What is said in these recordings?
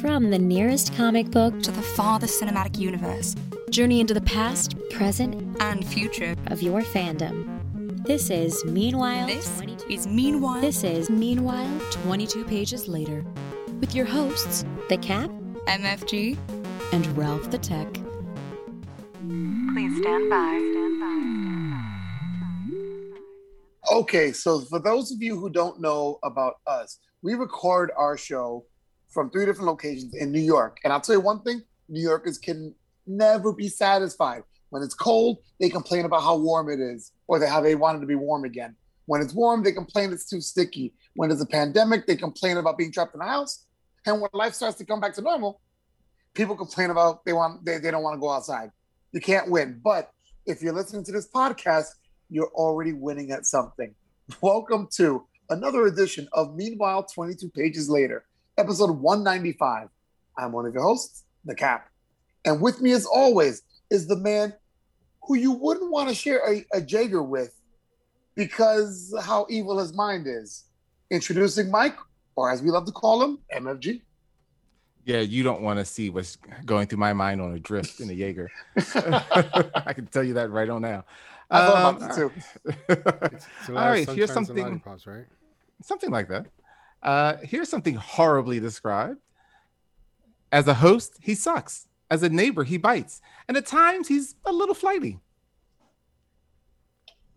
From the nearest comic book to the farthest cinematic universe, journey into the past, present, and future of your fandom. This is Meanwhile. This 22. is Meanwhile. This is Meanwhile 22 Pages Later. With your hosts, The Cap, MFG, and Ralph the Tech. Please stand by. Stand by. Okay, so for those of you who don't know about us, we record our show from three different locations in New York. And I'll tell you one thing New Yorkers can never be satisfied. When it's cold, they complain about how warm it is, or how they want it to be warm again. When it's warm, they complain it's too sticky. When there's a pandemic, they complain about being trapped in a house. And when life starts to come back to normal, people complain about they want they, they don't want to go outside. You can't win. But if you're listening to this podcast, you're already winning at something. Welcome to another edition of Meanwhile 22 Pages Later, episode 195. I'm one of your hosts, The Cap. And with me, as always, is the man who you wouldn't want to share a, a Jaeger with because how evil his mind is. Introducing Mike, or as we love to call him, MFG. Yeah, you don't want to see what's going through my mind on a drift in a Jaeger. I can tell you that right on now. I thought about um, it too. all right, here's something. Right? Something like that. Uh, here's something horribly described. As a host, he sucks. As a neighbor, he bites. And at times, he's a little flighty.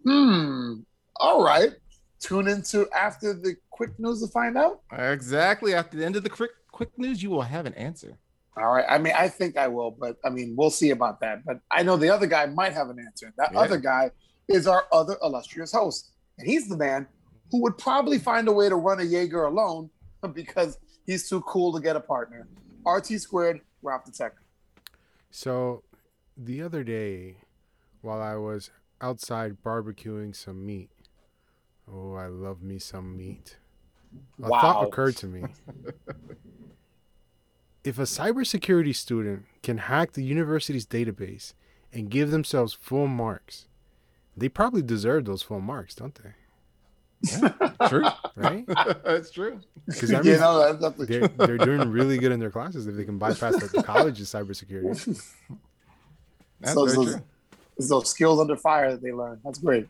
Hmm. All right. Tune into after the quick news to find out. Exactly. After the end of the quick quick news, you will have an answer. All right. I mean, I think I will, but I mean, we'll see about that. But I know the other guy might have an answer. That yeah. other guy is our other illustrious host. And he's the man who would probably find a way to run a Jaeger alone because he's too cool to get a partner. RT squared, Ralph the Tech. So the other day, while I was outside barbecuing some meat, oh, I love me some meat. A wow. thought occurred to me. if a cybersecurity student can hack the university's database and give themselves full marks, they probably deserve those full marks, don't they? Yeah, true. Right? That's true. Because that means know, that's they're, they're doing really good in their classes if they can bypass the college's cybersecurity. That's so, very true. those skills under fire that they learn. That's great.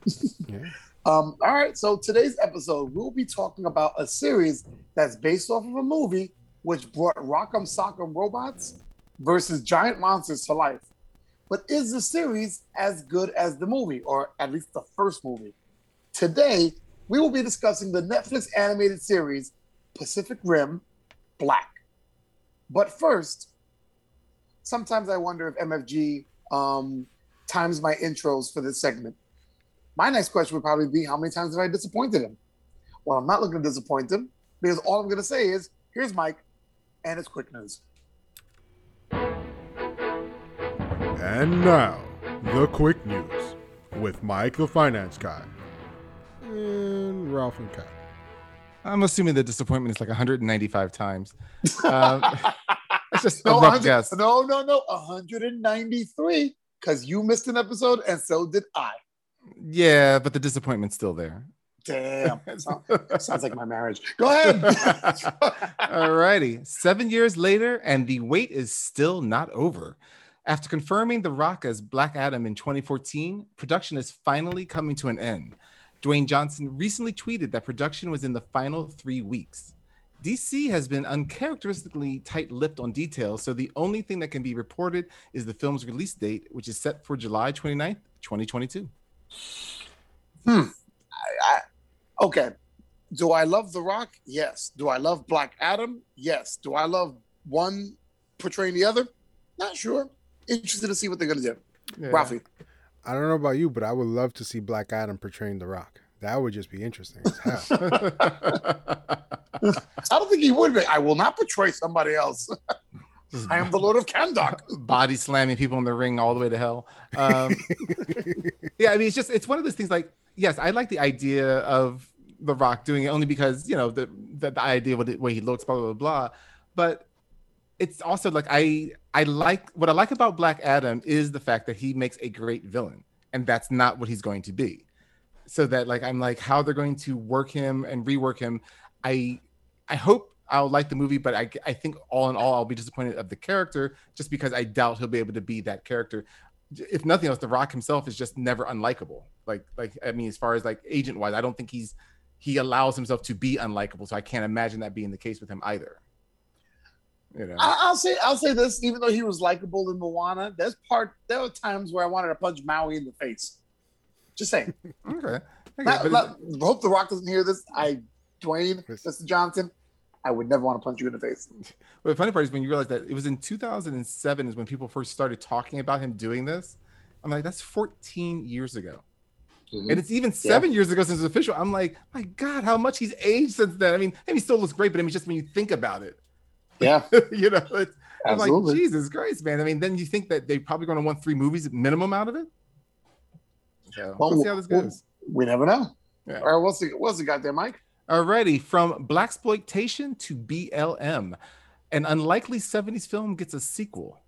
Yeah. Um, all right. So today's episode, we'll be talking about a series that's based off of a movie which brought Rock'em Sock'em robots versus giant monsters to life. But is the series as good as the movie, or at least the first movie? Today, we will be discussing the Netflix animated series Pacific Rim Black. But first, sometimes I wonder if MFG um, times my intros for this segment. My next question would probably be how many times have I disappointed him? Well, I'm not looking to disappoint him because all I'm going to say is here's Mike and it's quick news. And now, the quick news with Mike the Finance Guy and Ralph and Kat. I'm assuming the disappointment is like 195 times. Um, it's just no, a rough guess. No, no, no, 193 because you missed an episode and so did I. Yeah, but the disappointment's still there. Damn. Sounds like my marriage. Go ahead. All righty. Seven years later, and the wait is still not over. After confirming The Rock as Black Adam in 2014, production is finally coming to an end. Dwayne Johnson recently tweeted that production was in the final three weeks. DC has been uncharacteristically tight lipped on details, so the only thing that can be reported is the film's release date, which is set for July 29th, 2022. Hmm. I, okay. Do I love The Rock? Yes. Do I love Black Adam? Yes. Do I love one portraying the other? Not sure. Interested to see what they're going to do. Yeah. Rafi. I don't know about you, but I would love to see Black Adam portraying The Rock. That would just be interesting I don't think he would be. I will not portray somebody else. I am the Lord of Kahndaq. Body slamming people in the ring all the way to hell. Um, yeah, I mean, it's just it's one of those things. Like, yes, I like the idea of the Rock doing it only because you know the the, the idea of the way he looks, blah blah blah. blah. But it's also like I I like what I like about Black Adam is the fact that he makes a great villain, and that's not what he's going to be. So that like I'm like how they're going to work him and rework him. I I hope I'll like the movie, but I, I think all in all, I'll be disappointed of the character just because I doubt he'll be able to be that character. If nothing else, The Rock himself is just never unlikable. Like, like I mean, as far as like agent wise, I don't think he's he allows himself to be unlikable. So I can't imagine that being the case with him either. You know, I, will say I'll say this: even though he was likable in Moana, there's part there were times where I wanted to punch Maui in the face. Just saying. okay. Not, not, hope the Rock doesn't hear this. I, Dwayne, Mr. Johnson, I would never want to punch you in the face. But the funny part is when you realize that it was in 2007 is when people first started talking about him doing this. I'm like, that's 14 years ago. Mm-hmm. And it's even seven yeah. years ago since it's official. I'm like, my God, how much he's aged since then. I mean, he still looks great, but I mean, just when you think about it. Yeah. you know, it's, I'm like, Jesus Christ, man. I mean, then you think that they're probably going to want three movies minimum out of it. So well, we'll see how this goes. We never know. Yeah. All right, what's the what's the there, Mike? Alrighty, from blaxploitation to BLM, an unlikely 70s film gets a sequel.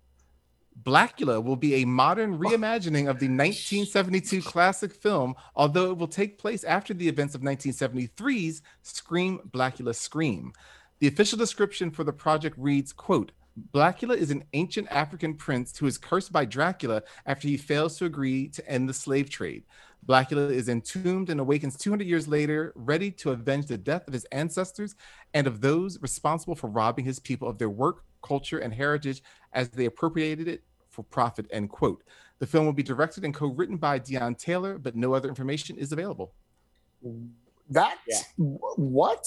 Blackula will be a modern oh. reimagining of the 1972 classic film, although it will take place after the events of 1973's Scream Blackula Scream. The official description for the project reads, quote, Blackula is an ancient African prince who is cursed by Dracula after he fails to agree to end the slave trade. Blackula is entombed and awakens 200 years later, ready to avenge the death of his ancestors and of those responsible for robbing his people of their work, culture, and heritage as they appropriated it for profit. End quote. The film will be directed and co-written by Deon Taylor, but no other information is available. That yeah. what?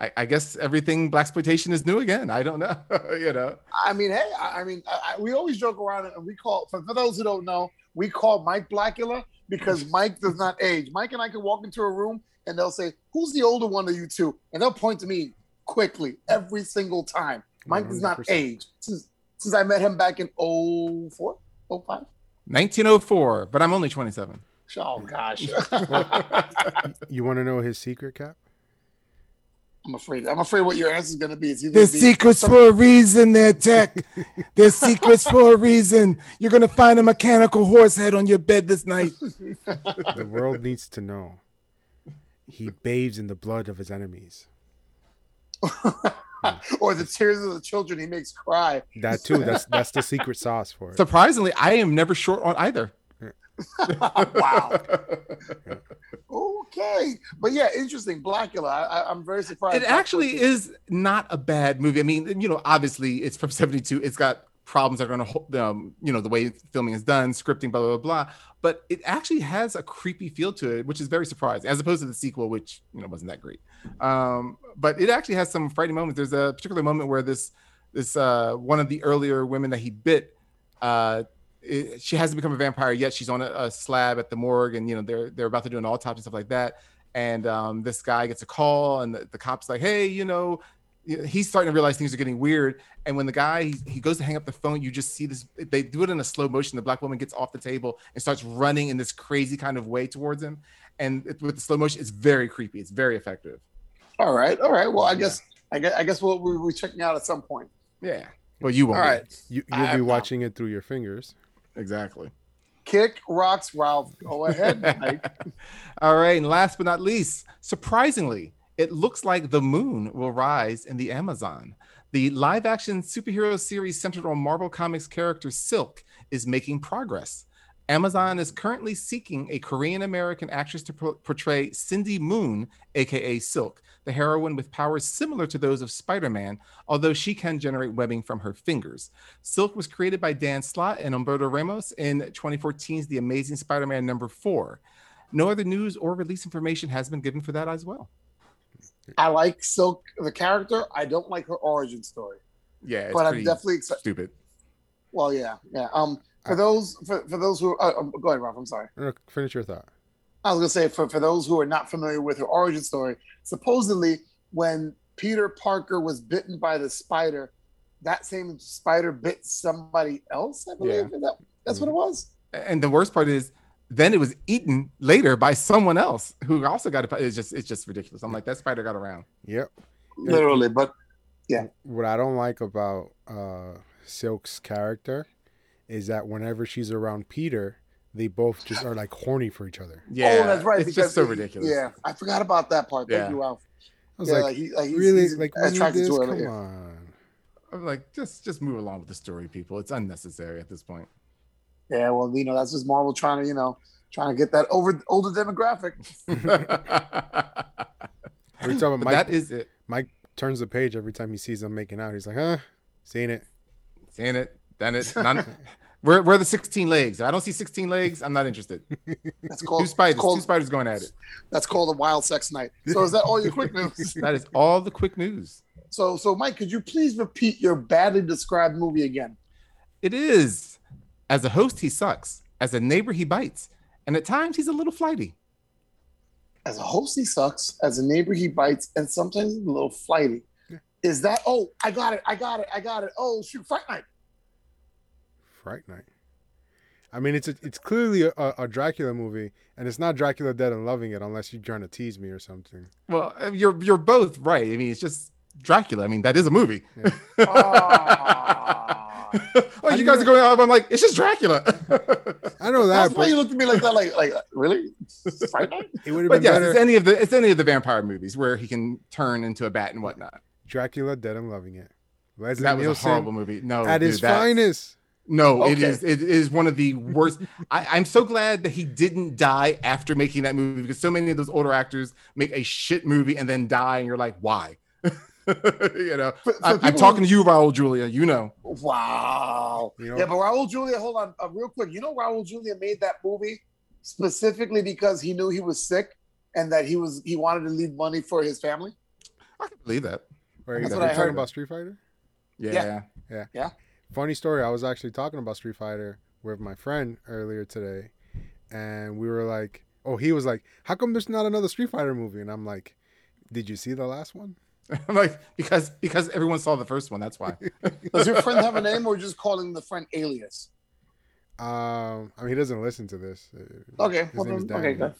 I, I, guess everything black exploitation is new again. I don't know. you know. I mean, hey, I, I mean, I, we always joke around and we call for, for those who don't know, we call Mike Blackula because Mike does not age. Mike and I can walk into a room and they'll say, "Who's the older one of you two? And they'll point to me quickly every single time. Mike 100%. does not age since since I met him back in 04, 05? 1904, but I'm only 27. Oh gosh. you want to know his secret, Cap? I'm afraid. I'm afraid what your answer is going to be. There's secrets for a reason, there, Tech. There's secrets for a reason. You're going to find a mechanical horse head on your bed this night. the world needs to know. He bathes in the blood of his enemies. or the tears of the children he makes cry. That too. That's that's the secret sauce for it. Surprisingly, I am never short on either. wow. okay, but yeah, interesting. Blackula. I, am very surprised. It actually is not a bad movie. I mean, you know, obviously it's from '72. It's got problems that are going to hold um, you know, the way filming is done, scripting, blah blah blah. But it actually has a creepy feel to it, which is very surprising, as opposed to the sequel, which you know wasn't that great. Um, but it actually has some frightening moments. There's a particular moment where this this uh, one of the earlier women that he bit. Uh, it, she hasn't become a vampire yet. She's on a, a, slab at the morgue, and you know they're they're about to do an autopsy and stuff like that. And um, this guy gets a call, and the, the cop's like, "Hey, you know." He's starting to realize things are getting weird, and when the guy he, he goes to hang up the phone, you just see this. They do it in a slow motion. The black woman gets off the table and starts running in this crazy kind of way towards him, and it, with the slow motion, it's very creepy. It's very effective. All right, all right. Well, I guess I guess I guess we'll we'll be checking out at some point. Yeah. Well, you won't. All right. You, will be watching it through your fingers. Exactly. Kick rocks, Ralph. Go ahead. Mike. All right. And last but not least, surprisingly, it looks like the moon will rise in the Amazon. The live action superhero series centered on Marvel Comics character Silk is making progress. Amazon is currently seeking a Korean American actress to portray Cindy Moon, aka Silk, the heroine with powers similar to those of Spider Man, although she can generate webbing from her fingers. Silk was created by Dan Slott and Humberto Ramos in 2014's The Amazing Spider Man number four. No other news or release information has been given for that as well. I like Silk, the character. I don't like her origin story. Yeah, but I'm definitely excited. Stupid. Well, yeah, yeah. Um, for those for, for those who uh, um, go ahead, Ralph. I'm sorry. No, finish your thought. I was gonna say for, for those who are not familiar with her origin story, supposedly when Peter Parker was bitten by the spider, that same spider bit somebody else. I believe yeah. that, that's mm-hmm. what it was. And the worst part is, then it was eaten later by someone else who also got it. It's just it's just ridiculous. I'm like that spider got around. Yep. Literally, but yeah. What I don't like about uh, Silk's character is that whenever she's around Peter, they both just are like horny for each other. Yeah, oh, that's right. It's just so ridiculous. Yeah, I forgot about that part. Thank yeah. you, Ralph. was yeah, like, like, he, like he's, really, he's like we attracted this? to her. Come yeah. on. I'm like, just just move along with the story, people. It's unnecessary at this point. Yeah, well, you know, that's just Marvel trying to, you know, trying to get that over older demographic. Every time But Mike, that is it. Mike turns the page every time he sees them making out. He's like, huh? Seen it. seen it, done it. None, where, where are the 16 legs? If I don't see 16 legs, I'm not interested. That's called two spiders, called two spiders going at it. that's called a wild sex night. So is that all your quick news? That is all the quick news. So so Mike, could you please repeat your badly described movie again? It is. As a host, he sucks. As a neighbor, he bites. And at times, he's a little flighty. As a host, he sucks. As a neighbor, he bites, and sometimes he's a little flighty. Is that? Oh, I got it! I got it! I got it! Oh, shoot! Fight night. Fright Night. I mean, it's a, it's clearly a, a Dracula movie, and it's not Dracula Dead and Loving It, unless you're trying to tease me or something. Well, uh, you're you're both right. I mean, it's just Dracula. I mean, that is a movie. Ah. oh, you guys are going off. I'm like, it's just Dracula. I know That's that, why you looked at me like that. Like, like really? Fight night? it would have but been yes, better. it's any of the it's any of the vampire movies where he can turn into a bat and whatnot. Dracula Dead and Loving It. Leslie That was Nielsen a horrible movie. No, at dude, his finest. No, it Okay. is it is one of the worst. I, I'm so glad that he didn't die after making that movie because so many of those older actors make a shit movie and then die, and you're like, why? you know, For- for I, I'm talking who- to you, Raul Julia. You know, Wow. You know- yeah, but Raul Julia, hold on, uh, real quick. You know, Raul Julia made that movie specifically because he knew he was sick and that he was he wanted to leave money for his family. I can believe that. Or you That's what I talking heard. about Street Fighter? Yeah. Yeah, Yeah. Funny story. I was actually talking about Street Fighter with my friend earlier today, and we were like, "Oh, he was like, how come there's not another Street Fighter movie?" And I'm like, "Did you see the last one?" I'm like because because everyone saw the first one. That's why. Does your friend have a name or just calling the friend alias? Um, I mean, he doesn't listen to this. Uh, Okay. His well, name is then- okay. Good.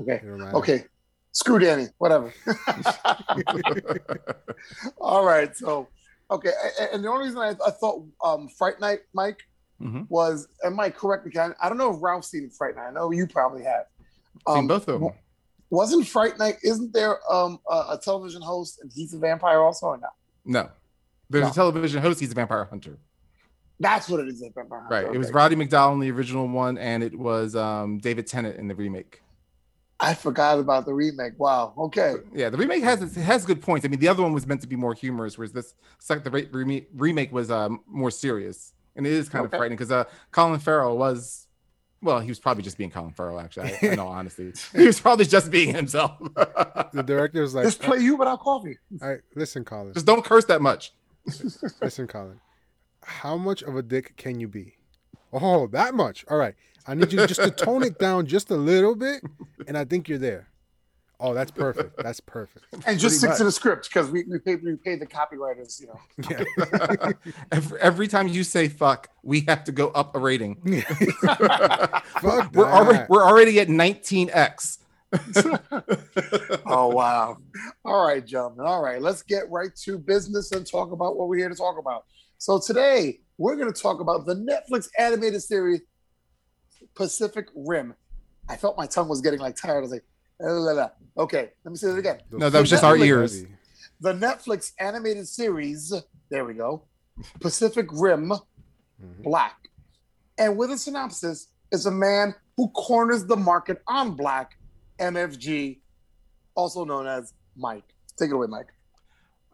Okay. It don't matter. Okay. Screw Danny. Whatever. All right. So, okay. And the only reason I, I thought um, Fright Night, Mike, Mhm. was, am I correct me. 'cause I don't know if Ralph's seen Fright Night. I know you probably have. Seen Um, both of them. Wasn't Fright Night? Isn't there um, a, a television host and he's a vampire also, or not? No, there's No. a television host. He's a vampire hunter. That's what it is. Vampire Hunter. Right. It was Roddy McDowall in the original one, and it was um, David Tennant in the remake. I forgot about the remake. Wow. Okay. Yeah, the remake has it has good points. I mean, the other one was meant to be more humorous, whereas this sec- the re- remake, remake was um, more serious, and it is kind Okay. of frightening because uh, Colin Farrell was, well, he was probably just being Colin Farrell. Actually, I, in all honesty, he was probably just being himself. The director was like, Just play you without coffee. "All right, listen, Colin. just don't curse that much. Listen, Colin. How much of a dick can you be? Oh, that much. All right. I need you just to tone it down just a little bit, and I think you're there. Oh, that's perfect. That's perfect. And just stick much. to the script because we, we pay we pay the copywriters, you know. Yeah. every, every time you say "fuck," we have to go up a rating. Fuck We're already we're already at 19x. oh wow. All right, gentlemen. All right, let's get right to business and talk about what we're here to talk about. So today we're going to talk about the Netflix animated series Pacific Rim. I felt my tongue was getting like tired. I was like, "La, la, la." okay, let me say it again. No, that was just our ears. The Netflix animated series, there we go, Pacific Rim Mhm. Black. And with a synopsis is a man who corners the market on black, MFG, also known as Mike. Take it away, Mike.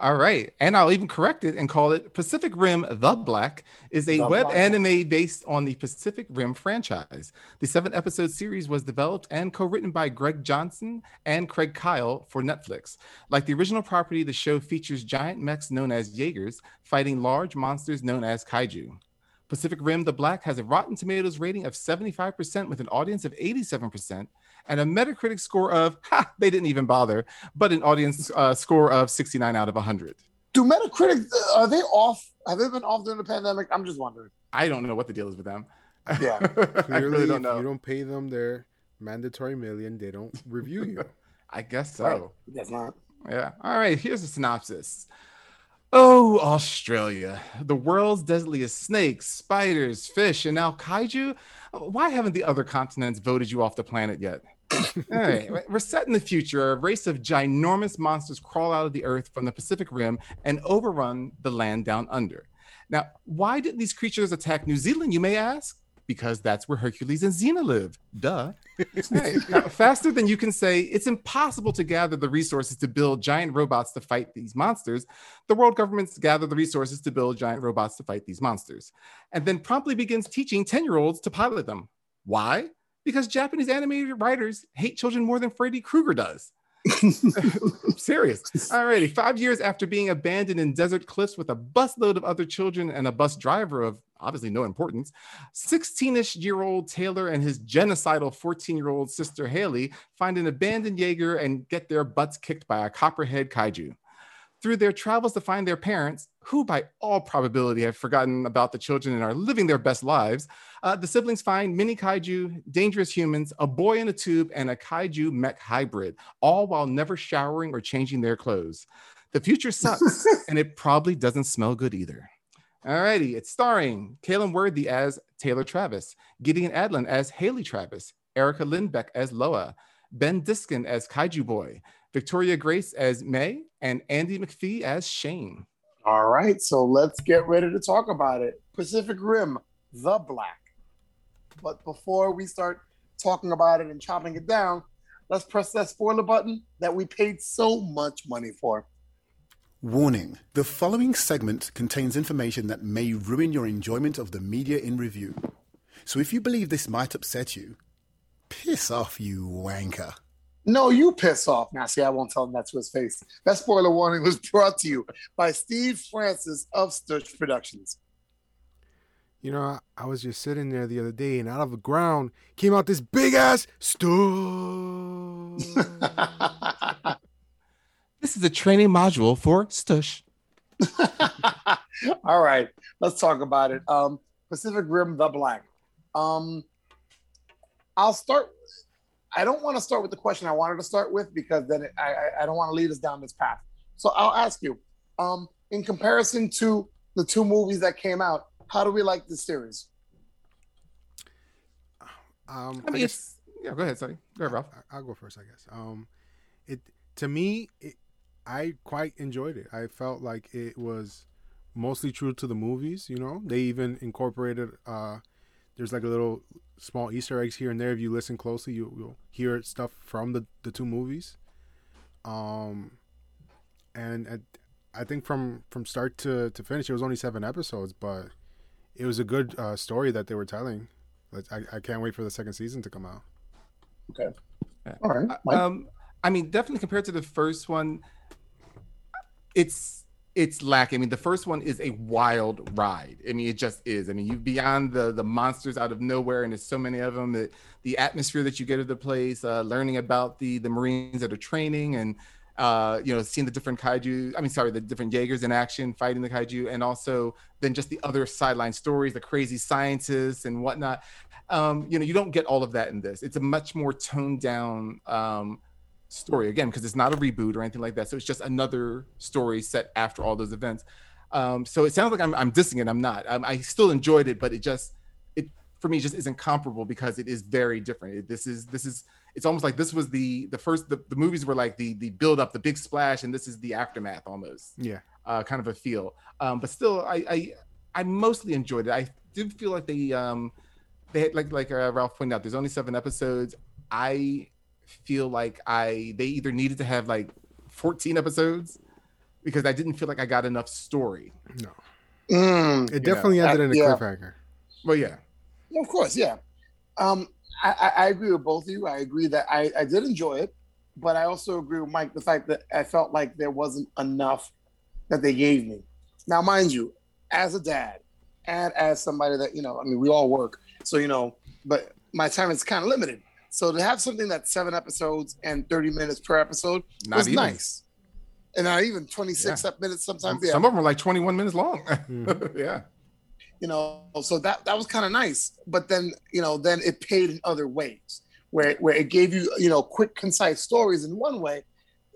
All right. And I'll even correct it and call it Pacific Rim The Black is a The web Black. anime based on the Pacific Rim franchise. The seven episode series was developed and co written by Greg Johnson and Craig Kyle for Netflix. Like the original property, the show features giant mechs known as Jaegers fighting large monsters known as kaiju. Pacific Rim The Black has a Rotten Tomatoes rating of 75% with an audience of 87% and a Metacritic score of, ha, they didn't even bother, but an audience uh, score of 69 out of 100. Do Metacritic, uh, are they off? Have they been off during the pandemic? I'm just wondering. I don't know what the deal is with them. Yeah. I Clearly, really don't know. you don't pay them their mandatory million, they don't review you. I guess so. Right. That's not. Yeah. All right. Here's a synopsis. Oh, Australia, the world's deadliest snakes, spiders, fish, and now kaiju. Why haven't the other continents voted you off the planet yet? All right, we're set in the future. A race of ginormous monsters crawl out of the earth from the Pacific Rim and overrun the land down under. Now, why didn't these creatures attack New Zealand, you may ask? Because that's where Hercules and Xena live. Duh. Now, faster than you can say, it's impossible to gather the resources to build giant robots to fight these monsters. The world governments gather the resources to build giant robots to fight these monsters, and then promptly begins teaching 10 year olds to pilot them. Why? Because Japanese animated writers hate children more than Freddy Krueger does. serious. Alrighty. Five years after being abandoned in desert cliffs with a busload of other children and a bus driver of obviously no importance, 16 ish year old Taylor and his genocidal 14 year old sister Hayley find an abandoned Jaeger and get their butts kicked by a copperhead kaiju. Through their travels to find their parents, who by all probability have forgotten about the children and are living their best lives, uh, the siblings find mini kaiju, dangerous humans, a boy in a tube, and a kaiju mech hybrid, all while never showering or changing their clothes. The future sucks, and it probably doesn't smell good either. Alrighty, it's starring Kaitlyn Worthy as Taylor Travis, Gideon Adlon as Hayley Travis, Erica Lindbeck as Loa, Ben Diskin as Kaiju Boy, Victoria Grace as Mei, and Andy McPhee as Shane. All right, so let's get ready to talk about it. Pacific Rim, The Black. But before we start talking about it and chopping it down, let's press that spoiler button that we paid so much money for. Warning the following segment contains information that may ruin your enjoyment of the media in review. So if you believe this might upset you, piss off, you wanker. No, you piss off. Now, see, I won't tell him that to his face. That spoiler warning was brought to you by Steve Francis of Stush Productions. You know, I was just sitting there the other day, and out of the ground came out this big ass stuff. This is a training module for Stush. All right, let's talk about it. Um, Pacific Rim: The Black. Um, I'll start. I don't want to start with the question I wanted to start with because then it, I, I don't want to lead us down this path. So I'll ask you, um, in comparison to the two movies that came out, how do we like this series? Um, I mean, guess- it's yeah. Go ahead, sorry. Go ahead, Ralph. I- I'll go first, I guess. Um, it to me, it, I quite enjoyed it. I felt like it was mostly true to the movies. You know, they even incorporated. Uh, there's like a little small Easter eggs here and there. If you listen closely, you, you'll hear stuff from the the two movies. Um, and at, I think from from start to to finish, it was only seven episodes, but it was a good uh, story that they were telling. Like, I, I can't wait for the second season to come out. Okay. All right, Mike. Um, I mean, definitely compared to the first one, it's it's lacking. I mean, the first one is a wild ride. I mean, it just is. I mean, you beyond the the monsters out of nowhere, and there's so many of them. That the atmosphere that you get at the place, uh, learning about the the Marines that are training, and uh, you know, seeing the different kaiju. I mean, sorry, the different Jaegers in action fighting the kaiju, and also then just the other sideline stories, the crazy scientists and whatnot. Um, you know, you don't get all of that in this. It's a much more toned down um, story again because it's not a reboot or anything like that. So it's just another story set after all those events. Um, so it sounds like I'm, I'm dissing it. I'm not. Um, I still enjoyed it, but it just it for me just isn't comparable because it is very different. It- this is this is it's almost like this was the the first the, the movies were like the the build up, the big splash, and this is the aftermath almost Yeah. uh, kind of a feel. Um, but still, I, I I mostly enjoyed it. I did feel like they um they had like like uh, Ralph pointed out. There's only seven episodes. I feel like I they either needed to have like 14 episodes because I didn't feel like I got enough story. No. Mm, It definitely that- ended in a yeah. cliffhanger. Well, yeah, Of course, yeah. Um, I, I, I agree with both of you. I agree that I, I did enjoy it, but I also agree with Mike the fact that I felt like there wasn't enough that they gave me. Now, mind you, as a dad and as somebody that you know, I mean, we all work, so you know, but my time is kind of limited. So to have something that's seven episodes and thirty minutes per episode not was even. nice, and not even twenty six minutes sometimes. Some, yeah, some of them are like 21 minutes long. Mhm. yeah. you know so that that was kind of nice but then you know then it paid in other ways where where it gave you you know quick concise stories in one way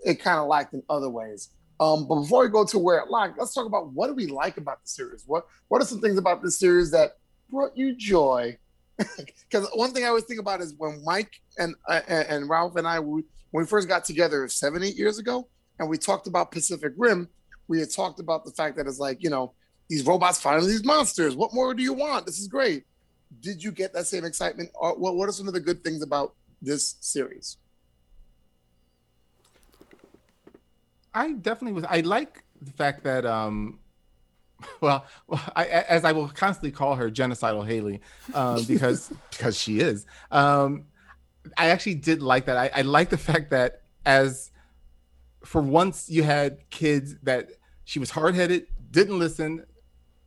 it kind of lacked in other ways um but before we go to where it lacked let's talk about what do we like about the series what what are some things about this series that brought you joy because one thing I always think about is when Mike and uh, and Ralph and I we, when we first got together seven eight years ago, and we talked about Pacific Rim. We had talked about the fact that it's like you know these robots fighting these monsters. What more do you want? This is great. Did you get that same excitement? Or what What are some of the good things about this series? I definitely was. I like the fact that, um, well, I, as I will constantly call her genocidal Hayley, um, because because she is. Um, I actually did like that. I, I like the fact that as for once you had kids that she was hard headed, didn't listen,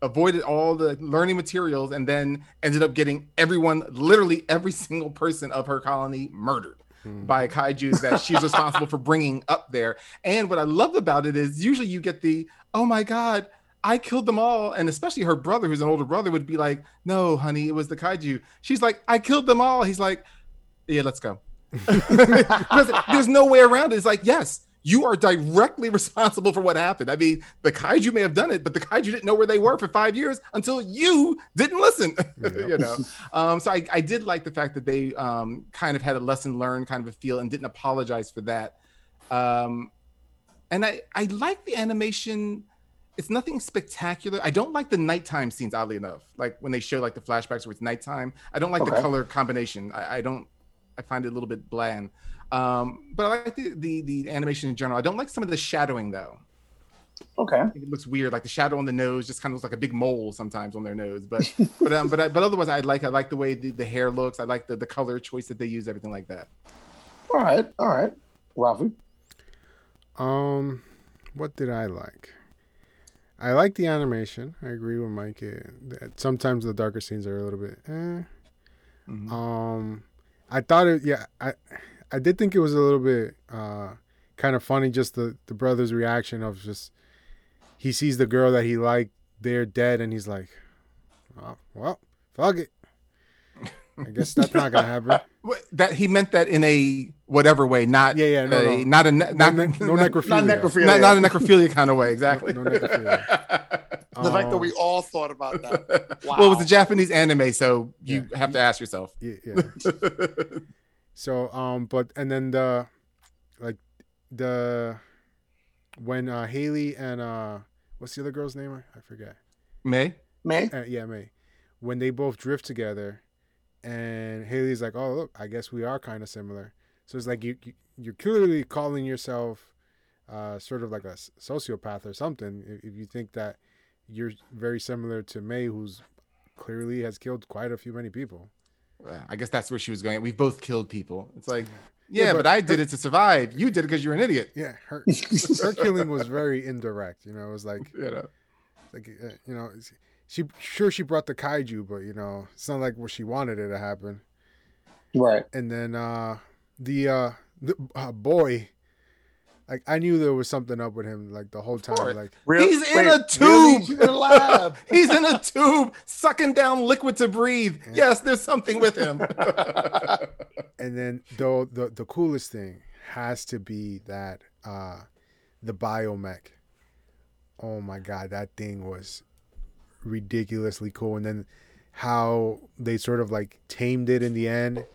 avoided all the learning materials, and then ended up getting everyone, literally every single person of her colony murdered by kaiju that she's responsible for bringing up there. And what I love about it is usually you get the, oh my God, I killed them all. And especially her brother, who's an older brother, would be like, no, honey, it was the kaiju. She's like, I killed them all. He's like, yeah, let's go. Because there's no way around it. It's like, yes, you are directly responsible for what happened. I mean, the kaiju may have done it, but the kaiju didn't know where they were for five years until you didn't listen. you know, um, so I, I, did like the fact that they um, kind of had a lesson learned kind of a feel and didn't apologize for that. Um, and I I like the animation. It's nothing spectacular. I don't like the nighttime scenes, oddly enough. Like when they show like the flashbacks where it's nighttime. I don't like okay. the color combination. I, I don't. I find it a little bit bland. Um, but I like the, the, the animation in general. I don't like some of the shadowing though. Okay. it looks weird, like the shadow on the nose just kind of looks like a big mole sometimes on their nose. But but um, but I, but otherwise, I like I like the way the, the hair looks. I like the, the color choice that they use, everything like that. All right, all right, Ralphie. Um, what did I like? I like the animation. I agree with Mike. Sometimes the darker scenes are a little bit. Eh. Mm-hmm. Um, I thought it. Yeah, I I did think it was a little bit uh, kind of funny, just the the brother's reaction of just he sees the girl that he liked, they're dead, and he's like, oh, "Well, fuck it." I guess that's not gonna happen. That he meant that in a whatever way, not yeah, yeah, no, a, no. not a not, no, ne- no necrophilia, not necrophilia, not, not, a necrophilia kind of way, exactly. No, necrophilia. the um, fact that we all thought about that. Wow. Well, it was a Japanese anime, so you yeah. have to ask yourself. Yeah. yeah. So um, but and then the like the when uh Hayley and uh what's the other girl's name? I forget. Mei. Mei. Uh, yeah, Mei. When they both drift together, and Hayley's like, "Oh, look, I guess we are kind of similar." So it's like you, you you're clearly calling yourself uh, sort of like a sociopath or something if you think that you're very similar to Mei, who's clearly has killed quite a few many people. I guess that's where she was going. We've both killed people. It's like, yeah, yeah but, but, I did her, it to survive. You did it because you're an idiot. Yeah, her her killing was very indirect. You know, it was like, you know, like uh, you know, she sure she brought the kaiju, but you know, it's not like what she wanted it to happen. Right. And then uh the uh the uh, boy like I knew there was something up with him like the whole time. Like he's in a tube. Really? In lab. he's in a tube sucking down liquid to breathe. Yeah. Yes, there's something with him. and then though the the coolest thing has to be that uh the biomech. Oh my god, that thing was ridiculously cool. And then how they sort of like tamed it in the end.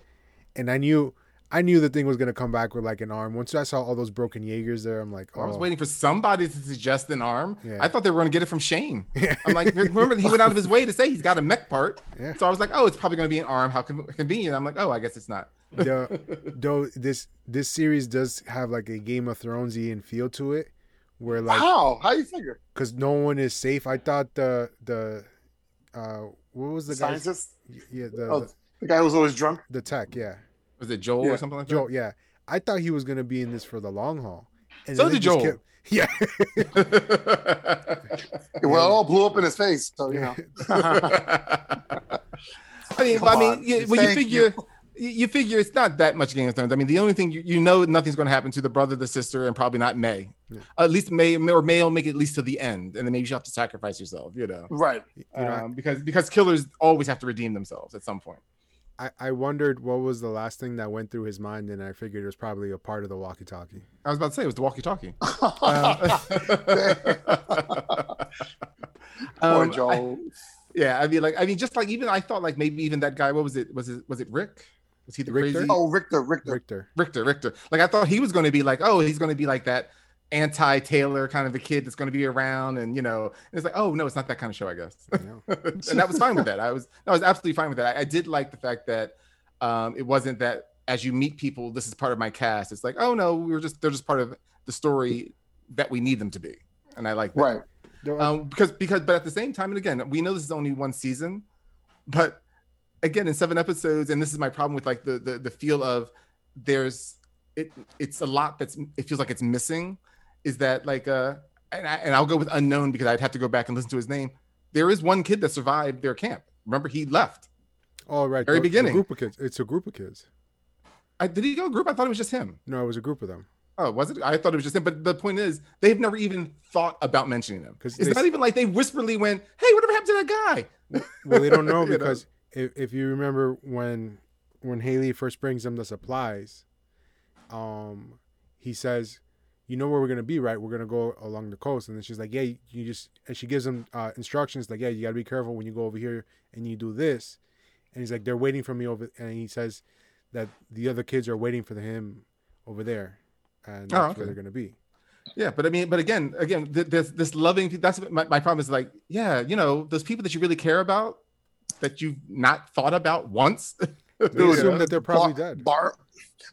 And I knew I knew the thing was gonna come back with like an arm. Once I saw all those broken Jaegers there, I'm like, oh. I was oh. waiting for somebody to suggest an arm. Yeah. I thought they were gonna get it from Shane. Yeah. I'm like, remember he went out of his way to say he's got a mech part. Yeah. So I was like, oh, it's probably gonna be an arm. How convenient. I'm like, oh, I guess it's not. the, though this this series does have like a Game of Thronesy and feel to it, where like how how you figure? Because no one is safe. I thought the the uh what was the scientist? Guy? Yeah, the, oh, the, the guy who was always drunk. The tech, yeah. Was it Joel Yeah. or something like Joel, that? yeah. I thought he was gonna be in this for the long haul. And So did Joel. kept- yeah. Well, it all blew up in his face. So you know. I mean, Come I mean, on. you, when you figure, you. You figure it's not that much Game of Thrones. I mean, the only thing you, you know, nothing's going to happen to the brother, the sister, and probably not Mei. Yeah. At least May or May will make it at least to the end, and then maybe you have to sacrifice yourself. You know, right. You know, um, because because killers always have to redeem themselves at some point. I, I wondered what was the last thing that went through his mind, and I figured it was probably a part of the walkie-talkie. I was about to say it was the walkie-talkie. Poor Um, Joel. Um, Joel. Yeah, I mean, like, I mean, just like even I thought, like maybe even that guy. What was it? Was it? Was it Rick? Was he the Richter? crazy Oh, Richter, Richter. Richter. Richter? Richter. Like I thought he was going to be like, oh, he's going to be like that anti Taylor kind of a kid that's going to be around, and you know, and it's like, oh no, it's not that kind of show, I guess. Yeah. and that was fine with that. I was, I was absolutely fine with that. I, I did like the fact that um, it wasn't that as you meet people, this is part of my cast. It's like, oh no, we were just they're just part of the story that we need them to be, and I like that. Right. um, because because but at the same time and again we know this is only one season but again in seven episodes and this is my problem with like the the, the feel of there's it it's a lot that's it feels like it's missing is that like uh and, I, and i'll go with unknown because i'd have to go back and listen to his name there is one kid that survived their camp remember he left Oh, right. Very the- the beginning. group of kids. It's a group of kids. I, did he go group i thought it was just him No, it was a group of them. oh was it i thought it was just him but the point is they've never even thought about mentioning them because it's they- not even like they whisperly went hey whatever happened to that guy Well, they don't know? because if, if you remember when when Hayley first brings them the supplies, um, he says, "You know where we're gonna be, right? We're gonna go along the coast." And then she's like, "Yeah, you just," and she gives them uh, instructions like, "Yeah, you gotta be careful when you go over here and you do this." And he's like, "They're waiting for me over," and he says that the other kids are waiting for him over there, and Oh, that's okay. where they're gonna be. Yeah, but I mean, but again, again, this this loving. That's my, my problem is. Like, yeah, you know, those people that you really care about, that you've not thought about once. They assume know? that they're probably Bar- dead. Barb,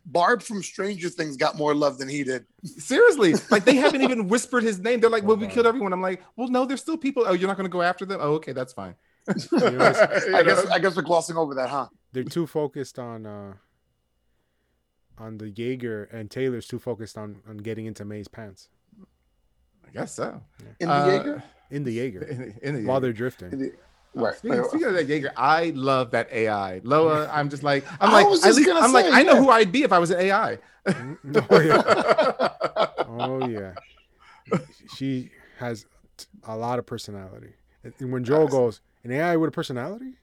Barb from Stranger Things got more love than he did. Seriously, like they haven't even whispered his name. They're like, "Well, we killed everyone." I'm like, "Well, no, there's still people. Oh, you're not going to go after them? Oh, okay, that's fine." You know, it's- You I guess know? I guess we're glossing over that, huh? they're too focused on uh on the Jaeger and Taylor's too focused on on getting into Mei's pants I guess so. In the Uh, Jaeger? in the Jaeger in, in the while they're drifting. Oh, right. Speaking, speaking of that Jaeger, I love that AI. Loa, I'm just like, I'm I like, was at just least- gonna I'm like, I know who I'd be if I was an AI. Mm, oh yeah, oh yeah. She has a lot of personality. And when Joel goes, an AI with a personality,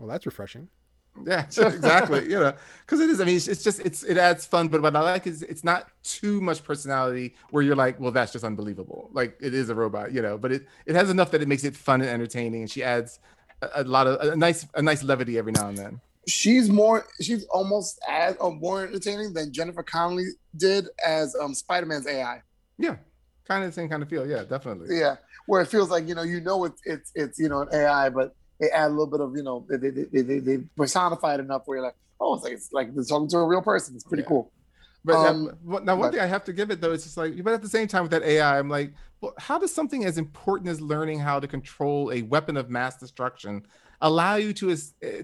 oh, that's refreshing. Yeah, exactly. you know, because it is. I mean, it's, it's just it's it adds fun, but what I like is it's not too much personality where you're like, well, that's just unbelievable. Like it is a robot, you know, but it it has enough that it makes it fun and entertaining, and she adds a, a lot of a nice a nice levity every now and then. She's more. She's almost as uh, more entertaining than Jennifer Connelly did as um, Spider Man's AI. Yeah, kind of the same kind of feel. Yeah, definitely. Yeah, where it feels like you know you know it's it's it's you know an AI, but they add a little bit of you know they they they, they, they personified enough where you're like oh it's like it's like they're talking to a real person. It's pretty Yeah. cool. But Um, now, now one but- thing I have to give it though, it's just like, but at the same time with that AI, I'm like, well, how does something as important as learning how to control a weapon of mass destruction allow you to uh,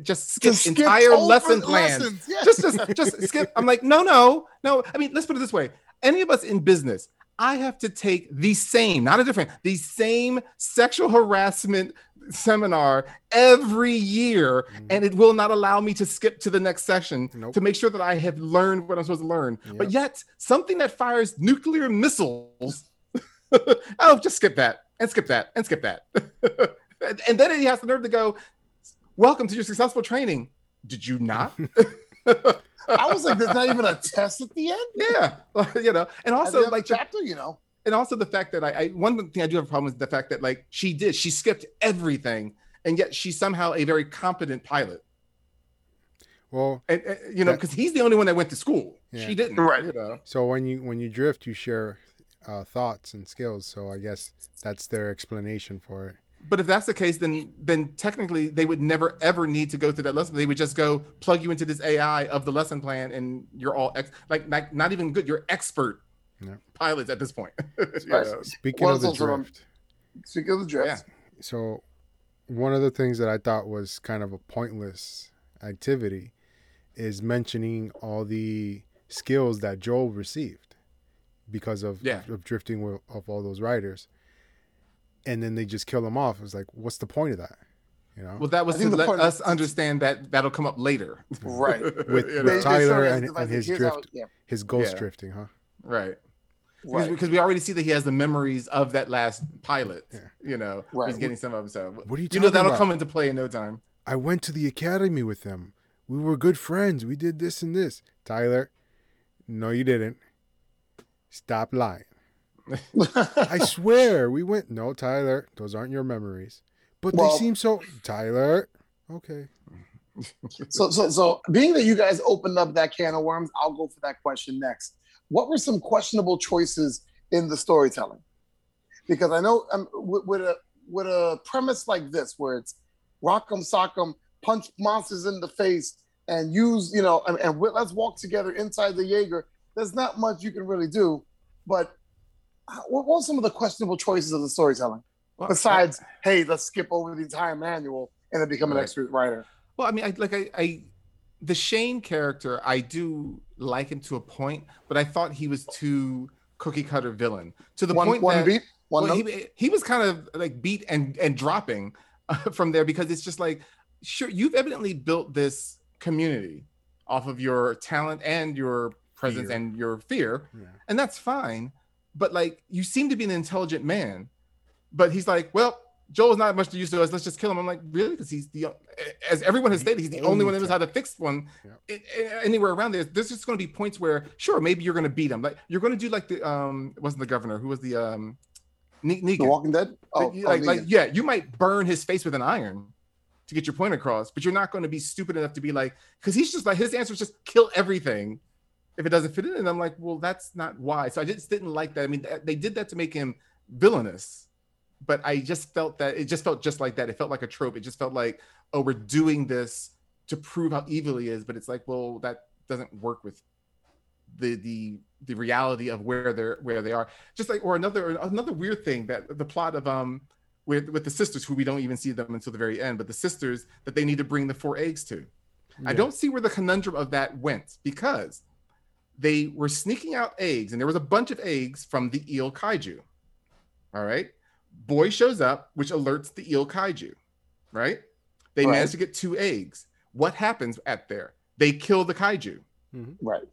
just skip, skip entire lesson plans? yeah. Just, just, just skip. I'm like, no, no, no. I mean, let's put it this way: any of us in business, I have to take the same, not a different, the same sexual harassment seminar every year, mm. and it will not allow me to skip to the next session Nope. to make sure that I have learned what I'm supposed to learn. But yet, something that fires nuclear missiles, oh, just skip that and skip that and skip that. and, and then he has the nerve to go, Welcome to your successful training. Did you not? I was like, there's not even a test at the end. yeah. you know, and also like chapter, you know. And also the fact that I, I one thing I do have a problem with the fact that like she did, she skipped everything, and yet she's somehow a very competent pilot. Well, And, and, you know, because he's the only one that went to school. Yeah. She didn't. Right. You know. so when you when you drift, you share uh, thoughts and skills. So I guess that's their explanation for it. But if that's the case, then then technically they would never ever need to go through that lesson. They would just go plug you into this AI of the lesson plan, and you're all ex- like not, not even good. You're expert Yeah. pilots at this point. You Right. know? Speaking Well, of the it's also, drift, Speaking of the drift, Yeah. so one of the things that I thought was kind of a pointless activity is mentioning all the skills that Joel received because of, Yeah. of drifting with, of all those riders. And then they just kill him off. It was like, what's the point of that? You know, Well, that was to let point- us understand that that'll come up later. right? with, with know? They- they Tyler and, and his here's how- drift, yeah, his ghost Yeah. drifting, huh? right. Because, right. because we already see that he has the memories of that last pilot. Yeah. You know, Right. he's getting some of them. So What are you you know that'll about? come into play in no time. I went to the academy with them. We were good friends. We did this and this. Tyler, no, you didn't. Stop lying. I swear we went. No, Tyler, those aren't your memories. But Well- they seem so Tyler. Okay. So, so, so, being that you guys opened up that can of worms, I'll go for that question next. What were some questionable choices in the storytelling? Because I know um, with, with a with a premise like this, where it's rock'em sock'em, punch monsters in the face, and use you know, and, and let's walk together inside the Jaeger. There's not much you can really do. But what were some of the questionable choices of the storytelling? Well, Besides, hey, let's skip over the entire manual and then become an expert writer. Well, I mean, I like I, I the Shane character, I do like him to a point, but I thought he was too cookie cutter villain to the one point one that beat, one well, he, he was kind of like beat and and dropping uh, from there because it's just like sure you've evidently built this community off of your talent and your presence Fear. and your fear Yeah. and that's fine but like you seem to be an intelligent man but he's like well joel's not much to use to us let's just kill him i'm like really because he's the as everyone has stated he's the only one that knows how to fix one Yeah. a- a- anywhere around there there's just going to be points where sure maybe you're going to beat him like you're going to do like the um it wasn't the governor who was the um Ne- The Negan. Walking Dead. Oh, like, oh, like, like, yeah, you might burn his face with an iron to get your point across, but you're not going to be stupid enough to be like, because he's just like his answer is just kill everything if it doesn't fit in. And I'm like, well, that's not why. So I just didn't like that. I mean, they did that to make him villainous, but I just felt that it just felt just like that. It felt like a trope. It just felt like, oh, we're doing this to prove how evil he is, but it's like, well, that doesn't work with the the the reality of where they're where they are. Just like or another another weird thing that the plot of um with with the sisters who we don't even see them until the very end but the sisters that they need to bring the four eggs to. I don't see where the conundrum of that went because they were sneaking out eggs and there was a bunch of eggs from the eel kaiju. All right boy shows up which alerts the eel kaiju right they Right. manage to get two eggs what happens at there they kill the kaiju mm-hmm. right.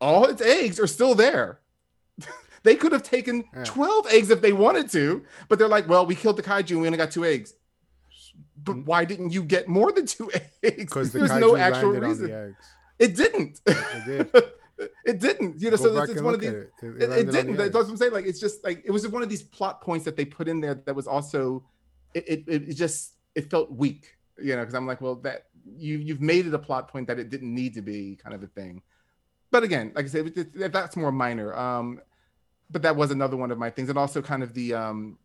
all its eggs are still there. they could have taken Yeah. 12 eggs if they wanted to, but they're like, well, we killed the kaiju and we only got two eggs. But mm-hmm. why didn't you get more than two eggs? Because the There's kaiju no actual reason. on the eggs. It didn't. It did. it didn't. You know, Go so it's, it's one of these. it. It, It, it didn't. That's what. I'm saying. Like it's just like it was just one of these plot points that they put in there that was also it it, just it felt weak, you know, because I'm like, well, that you you've made it a plot point that it didn't need to be kind of a thing. But again, like I said, that's more minor. Um, but that was another one of my things, and also kind of the um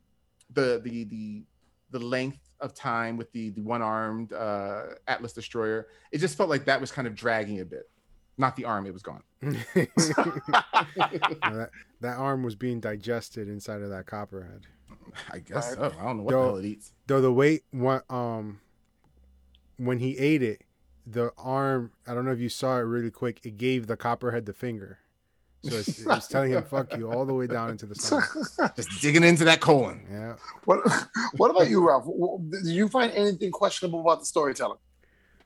the the the the length of time with the the one armed uh Atlas destroyer. It just felt like that was kind of dragging a bit. Not the arm; it was gone. No, that, that arm was being digested inside of that copperhead. I guess so. I don't know what Yo, the hell it eats. Though the weight, what um, when he ate it, the arm. I don't know if you saw it really quick. It gave the copperhead the finger, so it's, it was telling him "fuck you" all the way down into the stomach. Just digging into that colon. Yeah. What What about you, Ralph? W- Did you find anything questionable about the storytelling?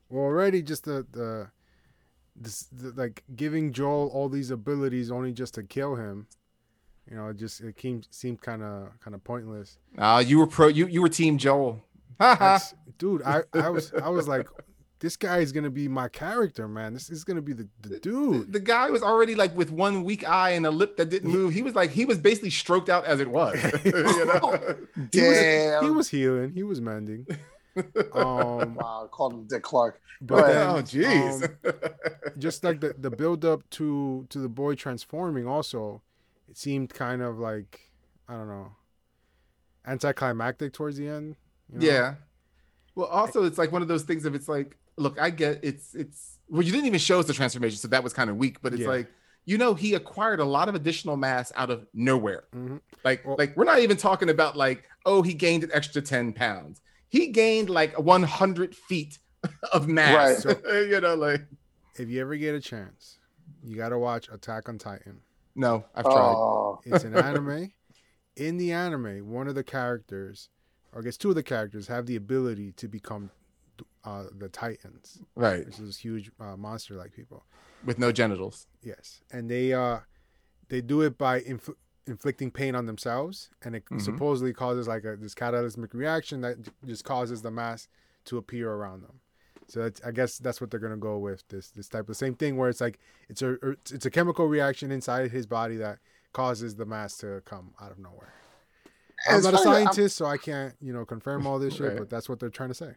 Well, already just the the, this, the like giving Joel all these abilities only just to kill him. You know, it just it came, seemed kind of kind of pointless. Uh, you were pro. You you were Team Joel. Dude, I, I was I was like, this guy is gonna be my character, man. This is gonna be the, the dude. The guy was already like with one weak eye and a lip that didn't move. He was like he was basically stroked out as it was. you know? He was, Damn. he was healing. He was mending. Um, Wow, called him Dick Clark. but then, oh jeez. um, just like the the build up to to the boy transforming, also, it seemed kind of like I don't know, anticlimactic towards the end. you know? yeah. Well, also it's like one of those things If it's like, look, I get it's it's well, you didn't even show us the transformation, so that was kind of weak. But it's Yeah. like, you know, he acquired a lot of additional mass out of nowhere. Mhm. Like, Well- like we're not even talking about like, oh, he gained an extra 10 pounds. He gained like 100 feet of mass. Right. You know, like If you ever get a chance, you got to watch Attack on Titan. no, I've tried. Oh, It's an anime. In the anime, one of the characters, or I guess two of the characters, have the ability to become uh, the Titans, right. which is huge uh, monster-like people. With no genitals. Yes, and they uh they do it by infl- inflicting pain on themselves, and it Mhm. supposedly causes like a this catalytic reaction that j- just causes the mass to appear around them. So that's, I guess that's what they're gonna go with this this type of same thing where it's like it's a er, it's- it's a chemical reaction inside his body that causes the mass to come out of nowhere. I'm not a funny that I'm- scientist, so I can't, you know, confirm all this shit. Right. But that's what they're trying to say.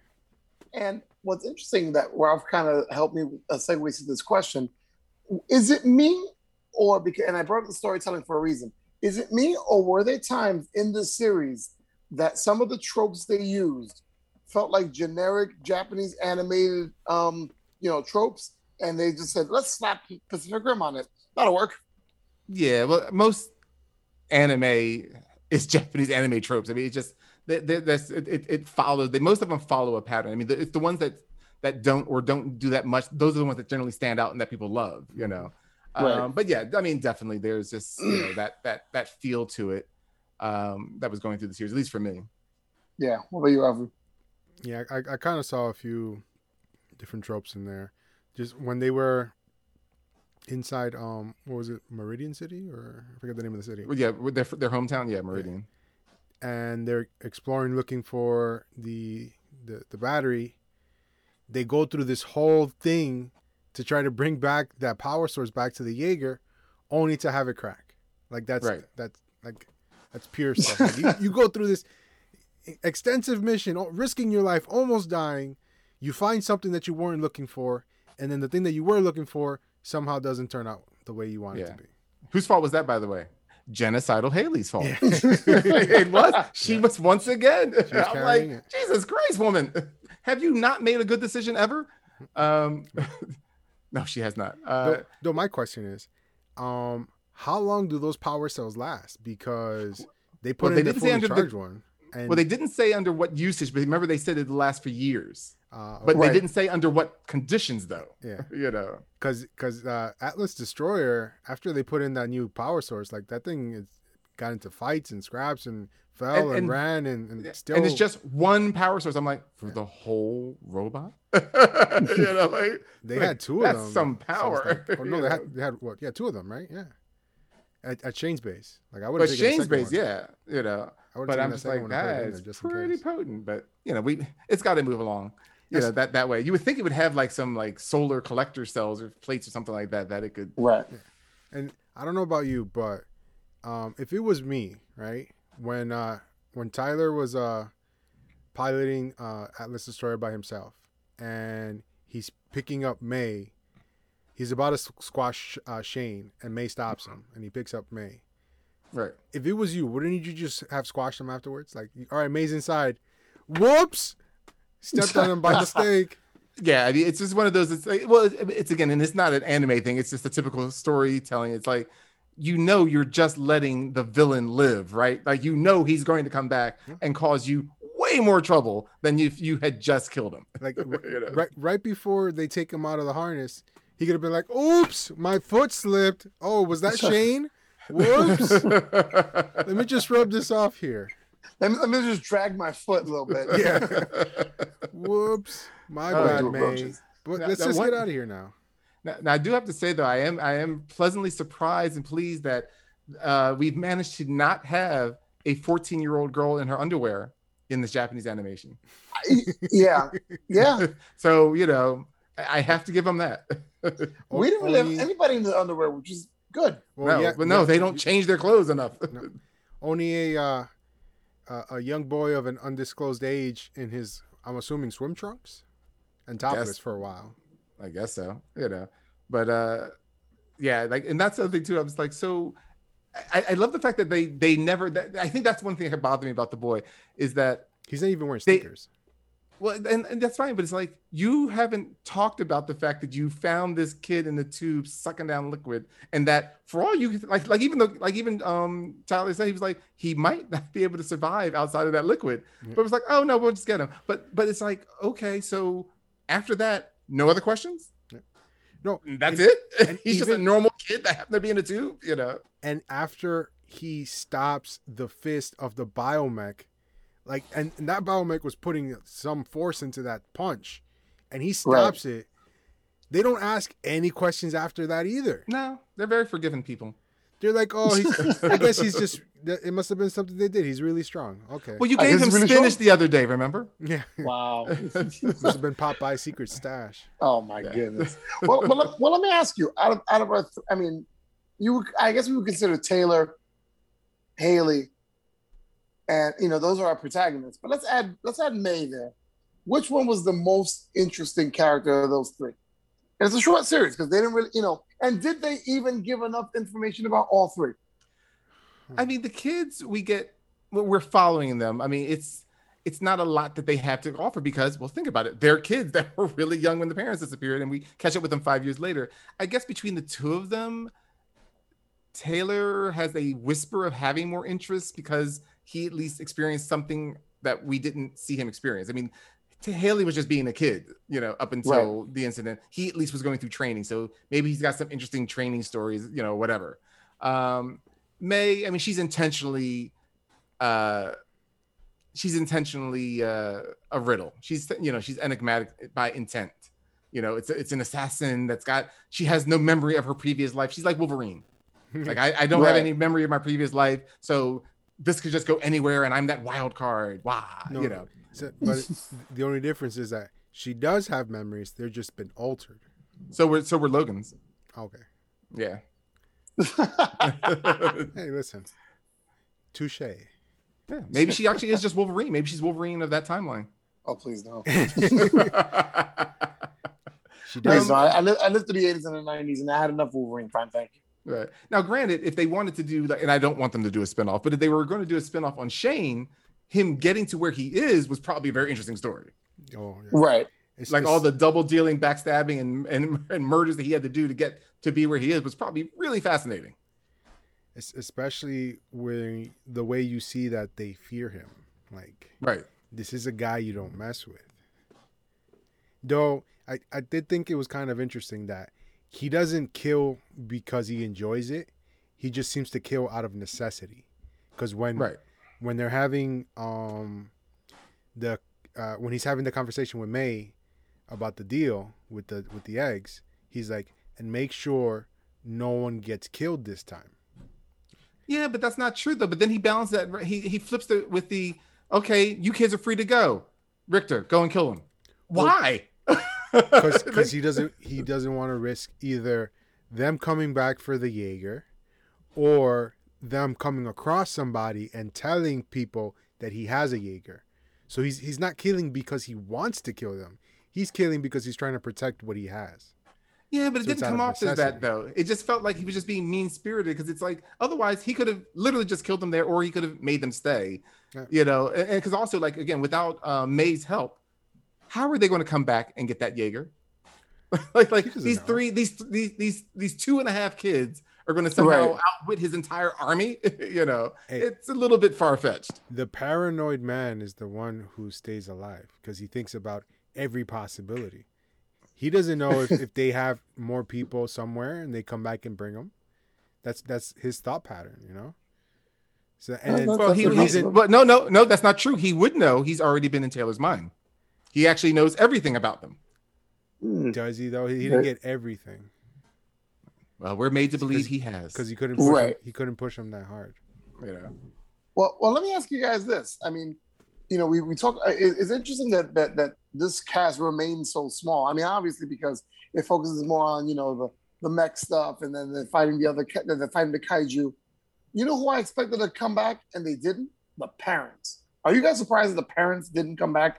And what's interesting that Ralph kind of helped me uh, segue to this question: Is it me, or because? And I brought up the storytelling for a reason. Is it me, or were there times in the series that some of the tropes they used felt like generic Japanese animated, um, you know, tropes, and they just said, "Let's slap Pacific Rim on it. That'll work." Yeah, well, most anime is Japanese anime tropes. I mean, it's just that that- that's it, it, it follows. They most of them follow a pattern. I mean, the, it's the ones that that don't or don't do that much. Those are the ones that generally stand out and that people love. You know. Right. Um, but yeah, I mean, definitely, there's just you know that that that feel to it um, that was going through the series, at least for me. Yeah. What about you, Alfred? Yeah, I, I kind of saw a few different tropes in there. Just when they were inside, um, what was it, Meridian City, or I forget the name of the city, Well, yeah, their their hometown, yeah, Meridian. and they're exploring, looking for the the, the battery. They go through this whole thing to try to bring back that power source back to the Jaeger, only to have it crack. Like that's Right. that's like that's pure stuff. Like, you, you go through this extensive mission, risking your life, almost dying. You find something that you weren't looking for, and then the thing that you were looking for somehow doesn't turn out the way you want it to be. Whose fault was that, by the way? Genocidal Hayley's fault. it was. She was once again. was I'm like, carrying it. Jesus Christ, woman, have you not made a good decision ever? Um, no, she has not. Uh, Though, though my question is, um, how long do those power cells last? Because they put Well, in they the didn't fully under the- charged one, and well, they didn't say under what usage, but remember they said it lasts for years. uh, But Right. they didn't say under what conditions, though. yeah, You know. because because uh, Atlas Destroyer after they put in that new power source, like that thing is got into fights and scraps and fell And- and, and- ran and, and still and it's just one power source. I'm like, for the whole robot? you know, like they like, had two of that's them. some so power. like- oh, no, they had they had what? Yeah, two of them, right? Yeah, at, at Shane's base. Like I would But have taken the Shane's base, one. yeah, you know. I would've But taken I'm that just like, one and put it in that's there pretty potent. But you know, we it's got to move along. You Yes. know that that way. You would think it would have like some like solar collector cells or plates or something like that that it could. Right. and I don't know about you, but um, if it was me, right, when uh, when Tyler was uh, piloting uh, Atlas Destroyer by himself, and he's picking up Mei, he's about to squash uh, Shane, and Mei stops him, and he picks up Mei. Right. If it was you, wouldn't you just have squashed him afterwards? Like, all right, Mei's inside. Whoops! Stepped on him by mistake. Yeah, I mean, it's just one of those. It's like, well, it's, it's again, and it's not an anime thing. It's just a typical storytelling. It's like, you know, you're just letting the villain live, right? Like you know he's going to come back and cause you way more trouble than if you had just killed him. Like You know? right right before they take him out of the harness, he could have been like, "Oops, my foot slipped. Oh, was that Shane? Whoops. Let me just rub this off here. Let me, let me just drag my foot a little bit. Yeah. Whoops, my Oh, bad, do Mei. approaches. But Now- let's just what- get out of here now. Now, now, I do have to say though, I am I am pleasantly surprised and pleased that uh, we've managed to not have a 14 year old girl in her underwear in this Japanese animation. yeah. Yeah. So you know, I I have to give them that. we didn't really have anybody in the underwear, which is good. Well, no, yeah, but no, yeah, they don't change their clothes enough. No. Only a uh, a a young boy of an undisclosed age in his, I'm assuming, swim trunks and topless Guess. for a while. I guess so, you know. But uh yeah, like and that's the other thing too. I was like, so I, I love the fact that they they never that, I think that's one thing that bothered me about the boy is that He's not even wearing They- sneakers. well and, and that's fine, but it's like you haven't talked about the fact that you found this kid in the tube sucking down liquid and that for all you like like even though like even um Tyler said he was like he might not be able to survive outside of that liquid. Yeah. But it was like, oh no, we'll just get him. But but it's like, okay, so after that, no other questions? No, That's and- it. and He's just a normal kid that happened to be in a tube, you know. and after he stops the fist of the biomech like and, and that biomech was putting some force into that punch and he stops it they don't ask any questions after that either No, they're very forgiving people. they're like oh he's, i guess he's just it must have been something they did he's really strong okay Well, you gave guess him it's really spinach strong. the other day, remember? yeah Wow. must have been popeye's secret stash oh my goodness. Well, well, let, well, let me ask you. Out of out of our, th- I mean, you. would- I guess we would consider Taylor, Hayley, and you know those are our protagonists. But let's add let's add Mei there. Which one was the most interesting character of those three? And it's a short series because they didn't really, you know. And did they even give enough information about all three? I mean, the kids we get, we're following them. I mean, it's it's not a lot that they have to offer because, well, think about it. They're kids that were really young when the parents disappeared, and we catch up with them five years later. I guess between the two of them, Taylor has a whisper of having more interest because he at least experienced something that we didn't see him experience. I mean, Hayley was just being a kid, you know, up until right. the incident. He at least was going through training, so maybe he's got some interesting training stories, you know, whatever. Um, Mei, I mean, she's intentionally uh she's intentionally uh, a riddle. She's you know she's enigmatic by intent. You know, it's it's an assassin that's got she has no memory of her previous life. She's like Wolverine. like I, I don't right. have any memory of my previous life, so this could just go anywhere, and I'm that wild card. Wow, no, you know. So, but the only difference is that she does have memories. They're just been altered. So we're so we're Logan's. Okay. Yeah. hey, listen. Touche. Yeah, maybe she actually is just Wolverine. Maybe she's Wolverine of that timeline. Oh, please no. she does. I, I, lived, I lived through the 80s and the 90s, and I had enough Wolverine. Fine, thank you. Right. Now, granted, if they wanted to do, and I don't want them to do a spinoff, but if they were going to do a spinoff on Shane, him getting to where he is was probably a very interesting story. Oh, yeah. right. It's like all the double dealing, backstabbing, and, and and murders that he had to do to get to be where he is was probably really fascinating especially when the way you see that they fear him. Like, right, this is a guy you don't mess with. Though I, I did think it was kind of interesting that he doesn't kill because he enjoys it. He just seems to kill out of necessity. Because when right. when they're having um the uh, when he's having the conversation with Mei about the deal with the with the eggs, he's like, and make sure no one gets killed this time. Yeah, but that's not true though. But then he balances that. He he flips it with the okay. You kids are free to go. Richter, go and kill him. Why? Because he doesn't he doesn't want to risk either them coming back for the Jaeger, or them coming across somebody and telling people that he has a Jaeger. So he's he's not killing because he wants to kill them. He's killing because he's trying to protect what he has. Yeah, but it so didn't come off as that though. It just felt like he was just being mean spirited because it's like otherwise he could have literally just killed them there, or he could have made them stay. Yeah. You know, and because also like again, without uh, Mei's help, how are they going to come back and get that Jaeger? like like these know. three, these these these these two and a half kids are going to somehow right. outwit his entire army. you know, hey, it's a little bit far fetched. The paranoid man is the one who stays alive because he thinks about every possibility. He doesn't know if, if they have more people somewhere and they come back and bring them. That's that's his thought pattern, you know. So and well, he, he's in, but no, no, no, that's not true. He would know. He's already been in Taylor's mind. He actually knows everything about them. Hmm. Does he though? He, he didn't get everything. Well, we're made to believe he has because he couldn't push right. him, he couldn't push him that hard. You know. Well, well, let me ask you guys this. I mean, you know, we, we talk. Uh, it's interesting that that that this cast remains so small. I mean, obviously because it focuses more on you know the the mech stuff, and then they're fighting the other, they're fighting the kaiju. You know who I expected to come back and they didn't? The parents. Are you guys surprised that the parents didn't come back?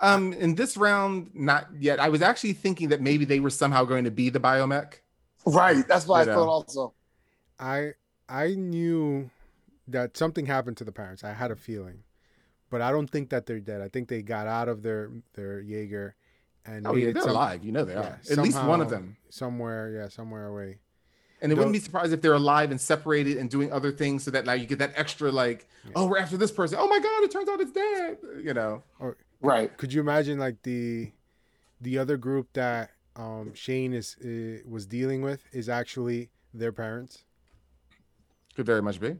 Um, in this round, not yet. I was actually thinking that maybe they were somehow going to be the biomech. Right. That's what I thought also. I I knew that something happened to the parents. I had a feeling but I don't think that they're dead. I think they got out of their their Jaeger, and oh yeah, they're some, alive. You know they yeah, are. At least one of them somewhere. Yeah, somewhere away. And it wouldn't be surprised if they're alive and separated and doing other things, so that now you get that extra like, yeah. oh, we're after this person. Oh my god, it turns out it's dead. You know. Or, right. Could you imagine like the the other group that um, Shane is uh, was dealing with is actually their parents? Could very much be.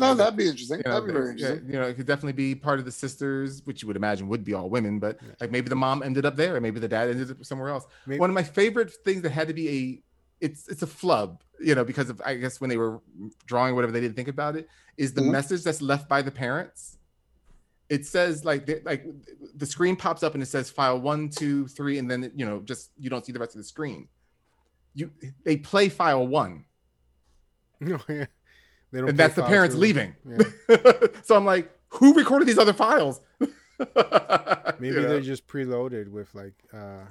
No, that'd be interesting. You know, that'd be very interesting. You know, it could definitely be part of the sisters, which you would imagine would be all women, but like maybe the mom ended up there, or maybe the dad ended up somewhere else. Maybe. One of my favorite things that had to be a it's it's a flub, you know, because of I guess when they were drawing whatever they didn't think about it, is the mm-hmm. message that's left by the parents. It says like like the screen pops up and it says file one, two, three, and then you know just you don't see the rest of the screen. You they play file one. No, yeah. They don't and that's the parents through. leaving. Yeah. so I'm like, who recorded these other files? Maybe You know? they're just preloaded with like, uh,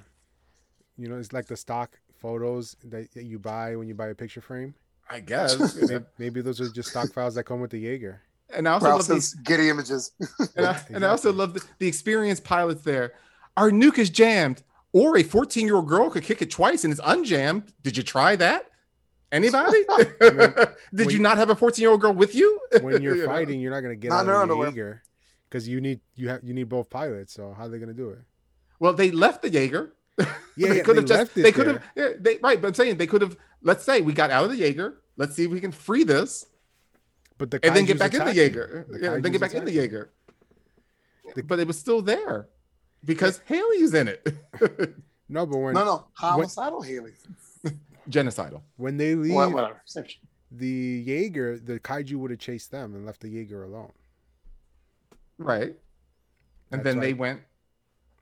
you know, it's like the stock photos that, that you buy when you buy a picture frame. I guess. Maybe, maybe those are just stock files that come with the Jaeger. and I also Ralph love these, giddy images. and I, and I also love the, the experienced pilots there. Our nuke is jammed, or a 14 year old girl could kick it twice and it's unjammed. Did you try that? Anybody? Did you not have a 14 year old girl with you? When you're fighting, you're not gonna get Not out of the. Jaeger because you need you have you need both pilots. So how are they gonna do it? Well, they left the Jaeger. Yeah, they could have just they could have yeah, they right, but I'm saying they could have let's say we got out of the Jaeger. Let's see if we can free this But the and then get kaiju's back in the. Jaeger. The Yeah, then get back in the attacking. Jaeger. But it was still there because Hayley's in it. No, but when no, no, homicidal Haley. Genocidal. when they leave What, whatever. The Jaeger, the kaiju would have chased them and left the Jaeger alone. Right. And That's then they went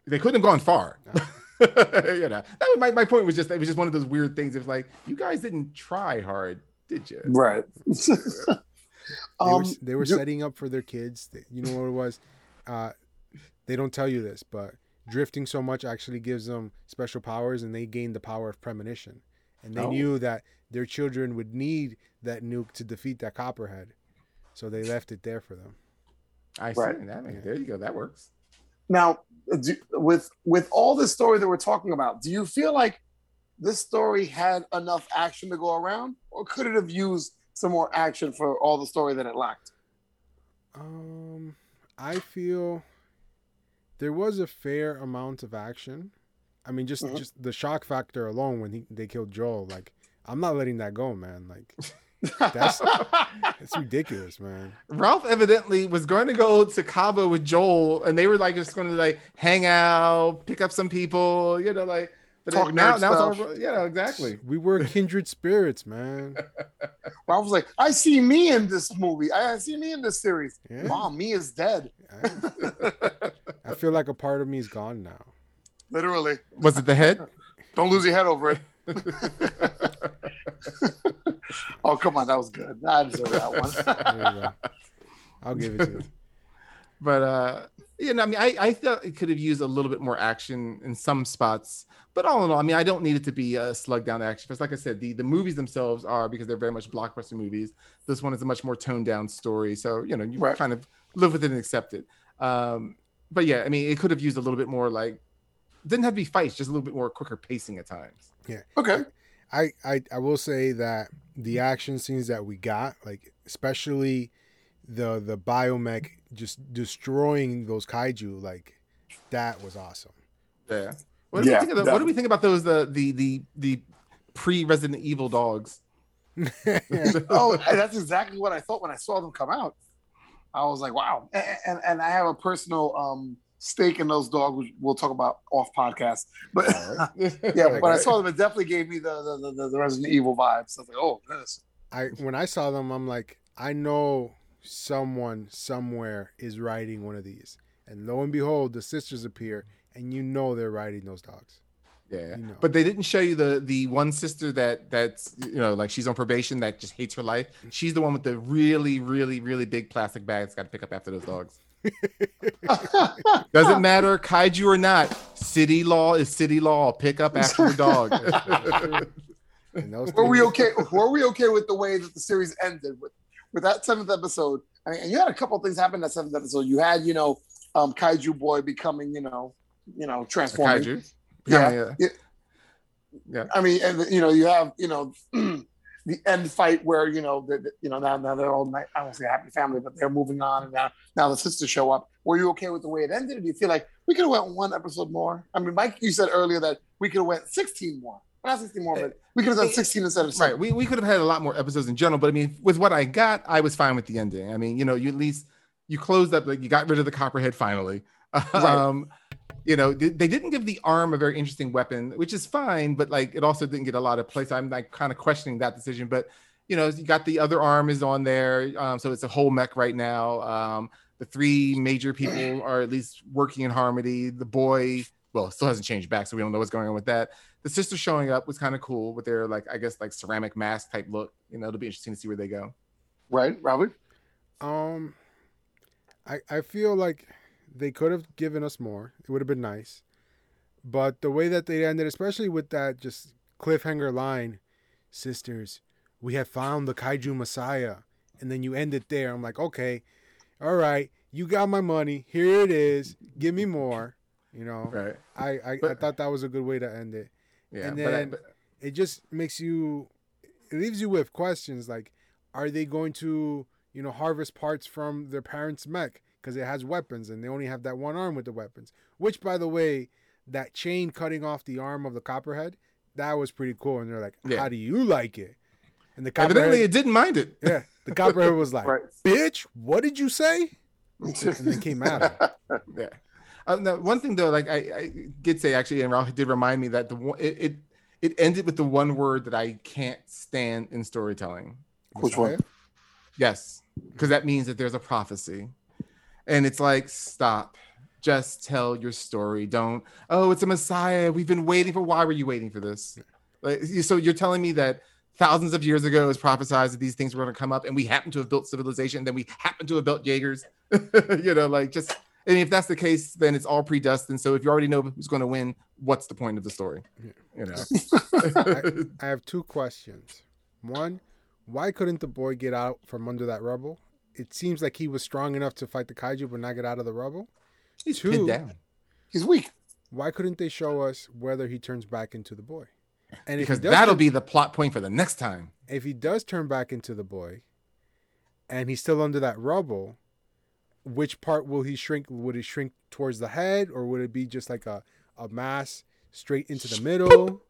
they couldn't have gone far. you know, that was my, my point was just it was just one of those weird things. It's like you guys didn't try hard, did you? Right. They um, were, they were do- setting up for their kids. You know what it was? Uh, they don't tell you this, but drifting so much actually gives them special powers, and they gain the power of premonition. And they Oh. knew that their children would need that nuke to defeat that copperhead, so they left it there for them. I see. Right. That makes, there you go. That works. Now, do, with with all this story that we're talking about, do you feel like this story had enough action to go around, or could it have used some more action for all the story that it lacked? Um, I feel there was a fair amount of action. I mean, just Mhm. just the shock factor alone when he, they killed Joel, like I'm not letting that go, man. Like That's- it's ridiculous, man. Ralph evidently was going to go to Cabo with Joel, and they were like just going to like hang out, pick up some people, you know, like. But Talk then now, nerd now it's all, yeah, exactly. We were kindred spirits, man. Ralph was like, "I see me in this movie. I see me in this series. Yeah. Mom, me is dead, I, I feel like a part of me is gone now. Literally. Was it the head? Don't lose your head over it." oh come on, that was good. I deserve that one. There you go. I'll give it to you. but uh you know, I mean, I, I thought it could have used a little bit more action in some spots, but all in all, I mean, I don't need it to be a slug down action. Because, like I said, the the movies themselves are because they're very much blockbuster movies. This one is a much more toned down story, so you know, you Right. kind of live with it and accept it. Um, but yeah, I mean, it could have used a little bit more like didn't have to be fights, just a little bit more quicker pacing at times. Yeah. Okay. I, I I will say that the action scenes that we got, like especially the the biomech just destroying those kaiju, like that was awesome. Yeah. What do Yeah, we think of the, what do we think about those the the the the pre Resident Evil dogs? oh, that's exactly what I thought when I saw them come out. I was like, wow. And, and, and I have a personal um, stake in those dogs, which we'll talk about off podcast. But yeah, but I saw them, it definitely gave me the the, the, the Resident Evil vibes. I was like, oh, this. I when I saw them, I'm like, I know someone somewhere is riding one of these, and lo and behold, the sisters appear, and you know they're riding those dogs. Yeah, You know. but they didn't show you the the one sister that that's you know like she's on probation that just hates her life. Mm. She's the one with the really really really big plastic bags got to pick up after those dogs. Doesn't matter kaiju or not. City law is city law. Pick up after the dog. And Were we okay? Were we okay with the way that the series ended with with that seventh episode? I mean, and you had a couple of things happen that seventh episode. You had, you know, um, Kaiju Boy becoming, you know, you know, transforming. kaiju. Yeah. Yeah, Yeah. Yeah. I mean, and you know, you have, you know, the end fight where you know, the, the- you know, now now they're all night. I don't say happy family, but they're moving on, and now now the sisters show up. Were you okay with the way it ended? Or do you feel like we could have went one episode more? I mean, Mike, you said earlier that we could have went sixteen more. Not sixteen more, but we could have done sixteen instead of Right. We, we could have had a lot more episodes in general, but I mean, with what I got, I was fine with the ending. I mean, you know, you at least you closed up, like you got rid of the copperhead finally. Um, you know, they they didn't give the arm a very interesting weapon, which is fine, but like it also didn't get a lot of place. I'm like kind of questioning that decision, but you know, you got the other arm is on there, um, so it's a whole mech right now. Um, the three major people are at least working in harmony. The boy, well, still hasn't changed back, so we don't know what's going on with that the sister showing up was kind of cool with their like I guess like ceramic mask type look. You know, it'll be interesting to see where they go. Right, Robert? Um, I I feel like they could have given us more. It would have been nice, but the way that they ended, especially with that just cliffhanger line, sisters, we have found the kaiju messiah, and then you end it there. I'm like, okay, all right, you got my money. Here it is. Give me more. You know, Right. I I, I thought that was a good way to end it. Yeah. And but I- then- but- It just makes you, it leaves you with questions like, are they going to, you know, harvest parts from their parents' mech because it has weapons and they only have that one arm with the weapons? Which, by the way, that chain cutting off the arm of the copperhead, that was pretty cool. And they're like, Yeah. how do you like it? And the copperhead, evidently, copperhead, it didn't mind it. yeah, the copperhead was like, Right. bitch, what did you say? And they came out. him. Yeah. Uh, now, one thing though, like I, I did say actually, and Ralph did remind me that the one it, it it ended with the one word that I can't stand in storytelling. Which one? Yes, because that means that there's a prophecy, and it's like stop. Just tell your story. Don't. Oh, it's a Messiah. We've been waiting for. Why were you waiting for this? Like, so you're telling me that thousands of years ago it was prophesied that these things were going to come up, and we happen to have built civilization. Then we happen to have built Jaegers. you know, like just. And if that's the case, then it's all predestined. So if you already know who's going to win, what's the point of the story? You know. I have two questions. One, why couldn't the boy get out from under that rubble? It seems like he was strong enough to fight the kaiju, but not get out of the rubble. He's Two. pinned down. He's weak. Why couldn't they show us whether he turns back into the boy? And if Because that'll turn- be the plot point for the next time. if he does turn back into the boy, and he's still under that rubble, which part will he shrink? Would he shrink towards the head, or would it be just like a, a mass straight into the middle?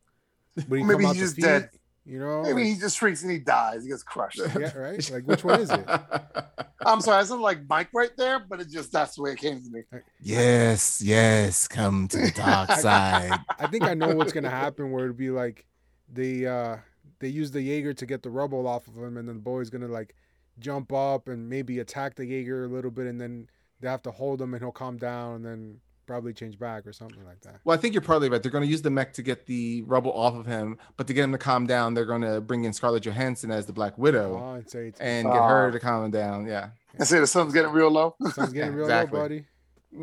Would he Maybe come out he's the just feet? dead. You know, Maybe like- he just shrinks and he dies. He gets crushed. yeah, right. Like which one is it? I'm sorry, I sound like Mike right there, but it just that's the way it came to me. Yes, yes, come to the dark side. I think I know what's gonna happen. Where it'd be like they uh they use the Jaeger to get the rubble off of him, and then the boy's gonna like jump up and maybe attack the Jaeger a little bit, and then they have to hold him, and he'll calm down, and then probably change back or something like that. Well, I think you're partly right. They're going to use the mech to get the rubble off of him, but to get him to calm down, they're going to bring in Scarlett Johansson as the Black Widow Oh, and say it's and get her Ah. to calm him down. Yeah. I say the sun's getting real low. sun's getting real Exactly. low, buddy.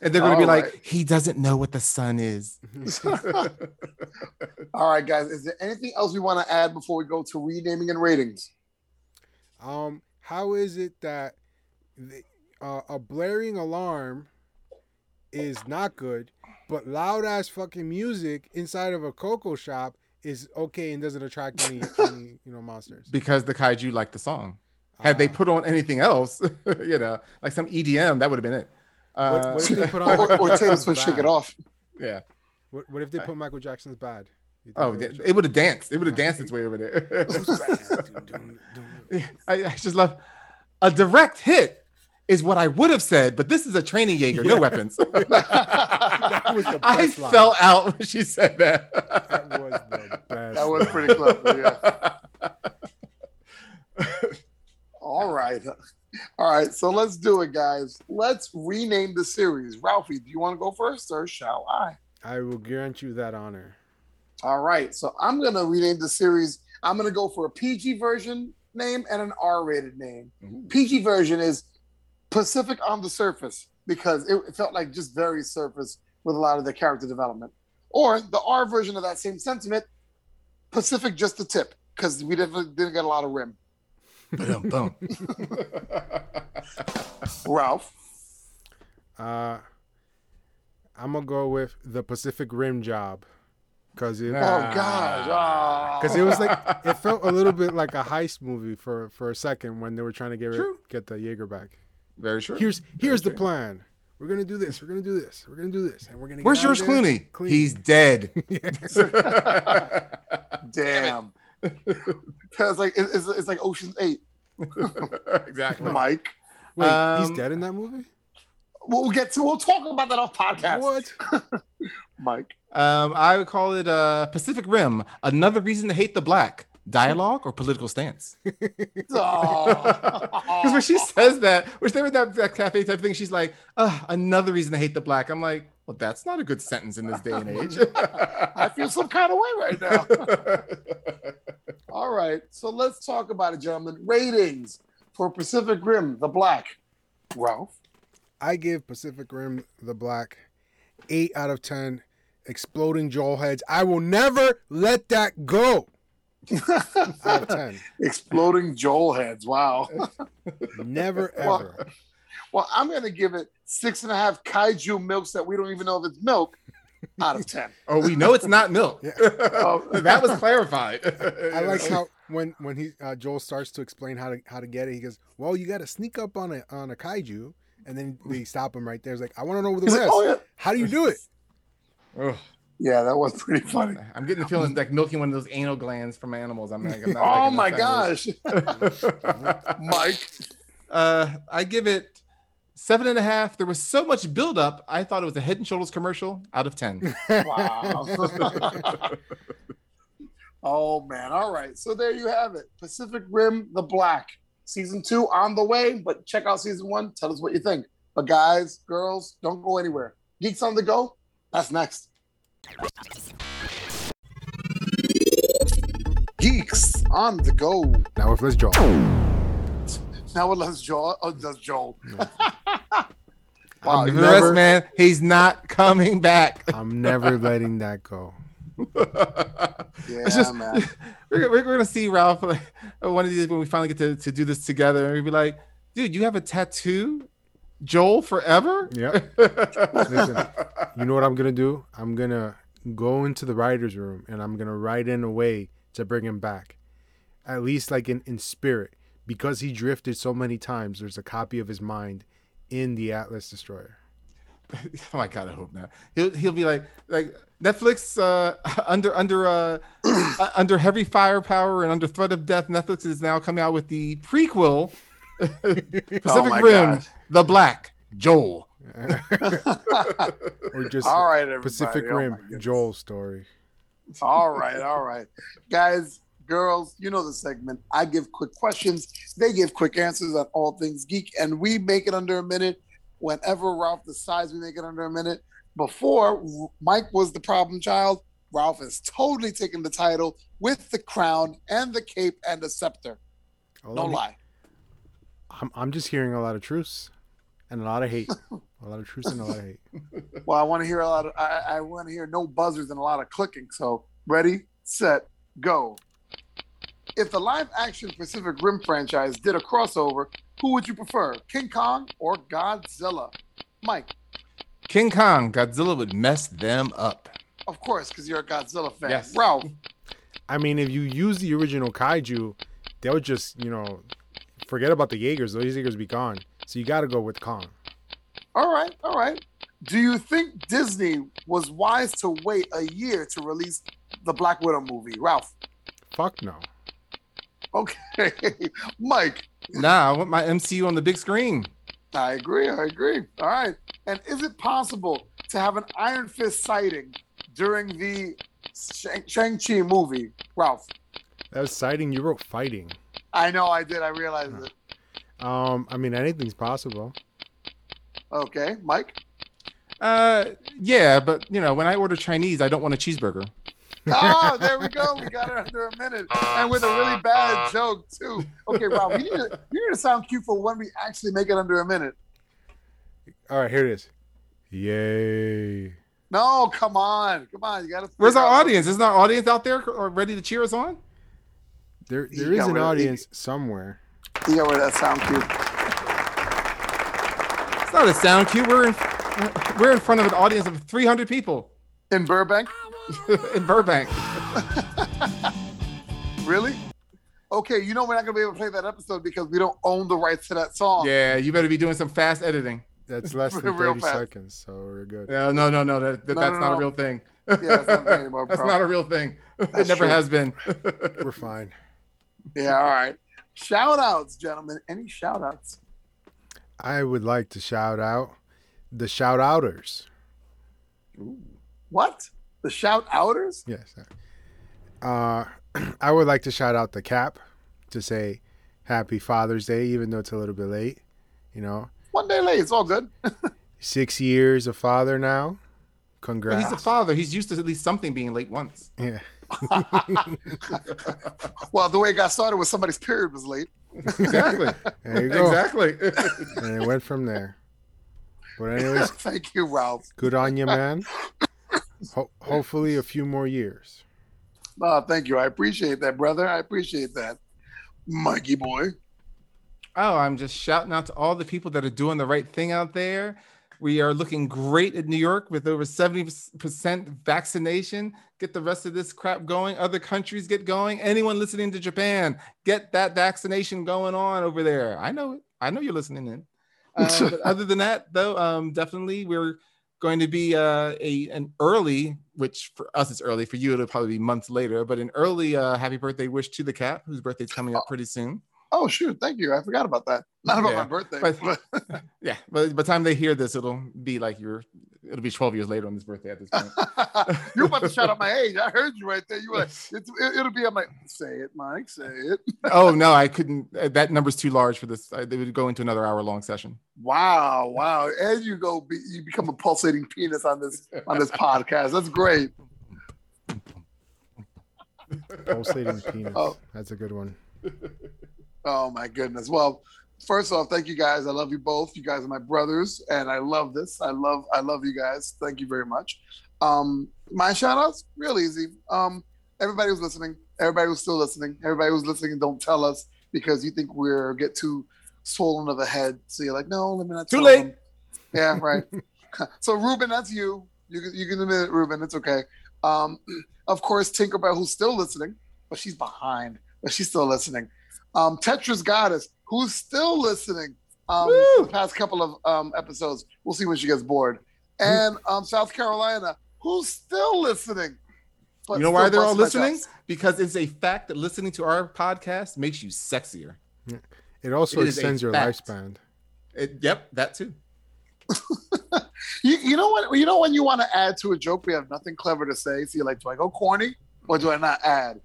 and they're going to be All like, he doesn't know what the sun is. All right, guys. Is there anything else we want to add before we go to renaming and ratings? Um, how is it that the, uh, a blaring alarm is not good, but loud ass fucking music inside of a cocoa shop is okay and doesn't attract any, any you know monsters? because the kaiju like the song. Had they Ah. put on anything else, you know, like some EDM, that would have been it. What, Uh, what if they put on? Or, or Taylor Swift, shake it off. yeah. What, what if they put Michael Jackson's bad? Oh, it, would- it would have danced. It would have danced its way over there. I, I just love a direct hit is what I would have said, but this is a training Jaeger, no weapons. was the I line. fell out when she said that. That was the best. That was pretty clever. Yeah. All right. All right. So let's do it, guys. Let's rename the series. Ralphie, do you want to go first or shall I? I will grant you that honor. All right. So I'm going to rename the series. I'm going to go for a PG version name and an R rated name. Mm-hmm. PG version is Pacific on the Surface because it, it felt like just very surface with a lot of the character development. Or the R version of that same sentiment, Pacific just the tip because we didn't, didn't get a lot of rim. Ba-dum-bum. Ralph. Uh, I'm gonna go with the Pacific Rim job, cause it, Oh gosh. Oh. Because it was like it felt a little bit like a heist movie for for a second when they were trying to get True. get the Jaeger back. Very true. Here's here's the true. plan. We're gonna do this. We're gonna do this. We're gonna do this, and we're gonna. Where's out George Clooney? clean. He's dead. damn. Because like it's, it's like Ocean's Eight. exactly. Mike. Wait, Um, he's dead in that movie. We'll get to. We'll talk about that off podcast. What? Mike. Um, I would call it uh, Pacific Rim. Another reason to hate the black. Dialogue or political stance? Oh. Because when she says that, which they were that, that cafe type thing, she's like, uh, another reason to hate the black. I'm like, well, that's not a good sentence in this day and age. I feel some kind of way right now. All right. So let's talk about it, gentlemen. Ratings for Pacific Rim, the Black. Ralph. I give Pacific Rim the Black eight out of ten. Exploding jaw heads. I will never let that go. Out of ten. Exploding Joel heads. Wow. Never ever. Well, I'm going to give it six and a half kaiju milks that we don't even know if it's milk out of 10. Oh, we know it's not milk. Oh. that was clarified. I like how when when he uh, Joel starts to explain how to how to get it, he goes, "Well, you got to sneak up on a on a kaiju," and then they stop him right there. He's like, "I want to know where the He's rest. like, oh, yeah. How do you do it?" Ugh. Yeah, that was pretty funny. I'm getting the feeling like milking one of those anal glands from animals. I'm like, I'm not Oh my gosh. Mike. uh, I give it seven and a half. There was so much buildup. I thought it was a Head and Shoulders commercial. Out of ten. Wow. oh man. All right. So there you have it. Pacific Rim the Black. Season two on the way, but check out season one. Tell us what you think. But guys, girls, don't go anywhere. Geeks on the go. That's next. Geeks on the go. Now with let's Joel. Now with does Joel? Oh, does Joel? wow, Um, you the never- man, he's not coming back. I'm never letting that go. Yeah, just- man. we're, we're gonna see Ralph like, one of these when we finally get to, to do this together, and we'll be like, dude, you have a tattoo, Joel, forever. Yep. Listen, you know what I'm gonna do? I'm gonna go into the writer's room and I'm gonna write in a way to bring him back. At least like in, in spirit. Because he drifted so many times, there's a copy of his mind in the Atlas Destroyer. oh my god, I hope not. He'll he'll be like like Netflix uh under under uh uh, under heavy firepower and under threat of death. Netflix is now coming out with the prequel Oh Pacific Oh Rim, gosh. The Black Joel. Or just all right, everybody. Pacific Oh, Rim, goodness. Joel story. All right, all right. Guys, girls, you know the segment. I give quick questions, they give quick answers on all things geek, and we make it under a minute. Whenever Ralph decides we make it under a minute. Before Mike was the problem child, Ralph has totally taken the title with the crown and the cape and the scepter. All No I'm- lie. I'm, I'm just hearing a lot of truths and a lot of hate. a lot of truths and a lot of hate. Well, I want to hear a lot of I, I want to hear no buzzers and a lot of clicking. So ready, set, go. If the live action Pacific Rim franchise did a crossover, who would you prefer? King Kong or Godzilla? Mike, King Kong, Godzilla would mess them up. of course, because you're a Godzilla fan. Yes. Ralph, I mean, if you use the original kaiju, they'll just, you know, forget about the Jaegers. Those Jaegers be gone. So you got to go with Kong. all right, all right. Do you think Disney was wise to wait a year to release the Black Widow movie? Ralph. Fuck no. Okay. Mike. Nah, I want my MCU on the big screen. I agree. I agree. All right. And is it possible to have an Iron Fist sighting during the Shang- Shang-Chi movie? Ralph. That was sighting. You wrote fighting. I know I did. I realized it. Um, I mean, anything's possible. Okay. Mike. Uh, yeah, but you know, when I order Chinese, I don't want a cheeseburger. Oh, there we go. We got it under a minute. And with a really bad joke, too. Okay, Ralph, we need, a, we need a sound cute for when we actually make it under a minute. All right, here it is. Yay. No, come on. Come on. You got to. Where's our audience? Isn't our audience out there or ready to cheer us on? There, there is an rid of- audience somewhere. You got rid of that sound cue. It's not a sound cue. We're in, we're in front of an audience of 300 people In Burbank? in Burbank. Really? Okay, you know we're not going to be able to play that episode because we don't own the rights to that song. Yeah, you better be doing some fast editing. That's less than 30 fast. seconds, so we're good. Yeah, no, no, no, that, that- No, that's no, not no. a real thing. Yeah, it's not a anymore, that's not a real thing. it never true. has been. We're fine. Yeah, all right. Shout outs, gentlemen. Any shout outs? I would like to shout out the shout outers. What? The shout outers? Yes. Uh, I would like to shout out the Cap to say Happy Father's Day, even though it's a little bit late. You know, One day late. It's all good. six years a father now. But Congrats. he's a father. He's used to at least something being late once. yeah. well, the way it got started was somebody's period was late. exactly. There you go. Exactly. And it went from there. But anyways, Thank you, Ralph. good on you, man. Ho- hopefully, a few more years. Oh, thank you. I appreciate that, brother. I appreciate that. Mikey boy. Oh, I'm just shouting out to all the people that are doing the right thing out there. We are looking great in New York with over 70% vaccination. Get the rest of this crap going. Other countries get going. Anyone listening to Japan, get that vaccination going on over there. I know it. I know you're listening in. Um, but other than that, though, um, definitely we're going to be uh, a an early, which for us it's early. For you, it'll probably be months later. But an early uh, happy birthday wish to the cat, whose birthday's coming up pretty soon. Oh, shoot. Thank you. I forgot about that. Not about Yeah, my birthday. but- but- Yeah, but by the time they hear this, it'll be like you're. It'll be 12 years later on this birthday at this point. You're about to shout out my age. I heard you right there. You were like, it's, it, it'll be. I'm like, say it, Mike. Say it. oh no, I couldn't. uh, That number's too large for this. I, they would go into another hour long session. Wow, wow. As you go, be, you become a pulsating penis on this on this podcast. That's great. Pulsating penis. Oh. That's a good one. Oh my goodness. Well, first off, thank you guys. I love you both. You guys are my brothers, and I love this. I love I love you guys. Thank you very much. Um, my shout outs, real easy. Um, everybody who's listening, everybody who's still listening, everybody who's listening, don't tell us because you think we're get too swollen of a head. So you're like, no, let me not Too late. them. Yeah, right. so Ruben, that's you. You can you can admit it, Ruben. It's okay. Um, of course, Tinkerbell, who's still listening, but she's behind, but she's still listening. Um, Tetris Goddess, who's still listening. Um, the past couple of um, episodes. We'll see when she gets bored. And um, South Carolina, who's still listening. but you know why they're all listening? chops. Because it's a fact that listening to our podcast makes you sexier. It also It is a extends your fact. lifespan. It, yep, that too. You, you know what? You know when you want to add to a joke, we have nothing clever to say. So you're like, do I go corny or do I not add?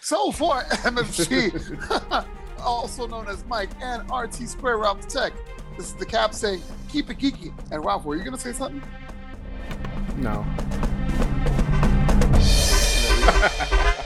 so for MFG, also known as Mike and RT Square Ralph Tech, this is the cap saying, keep it geeky. And Ralph, were you going to say something? No.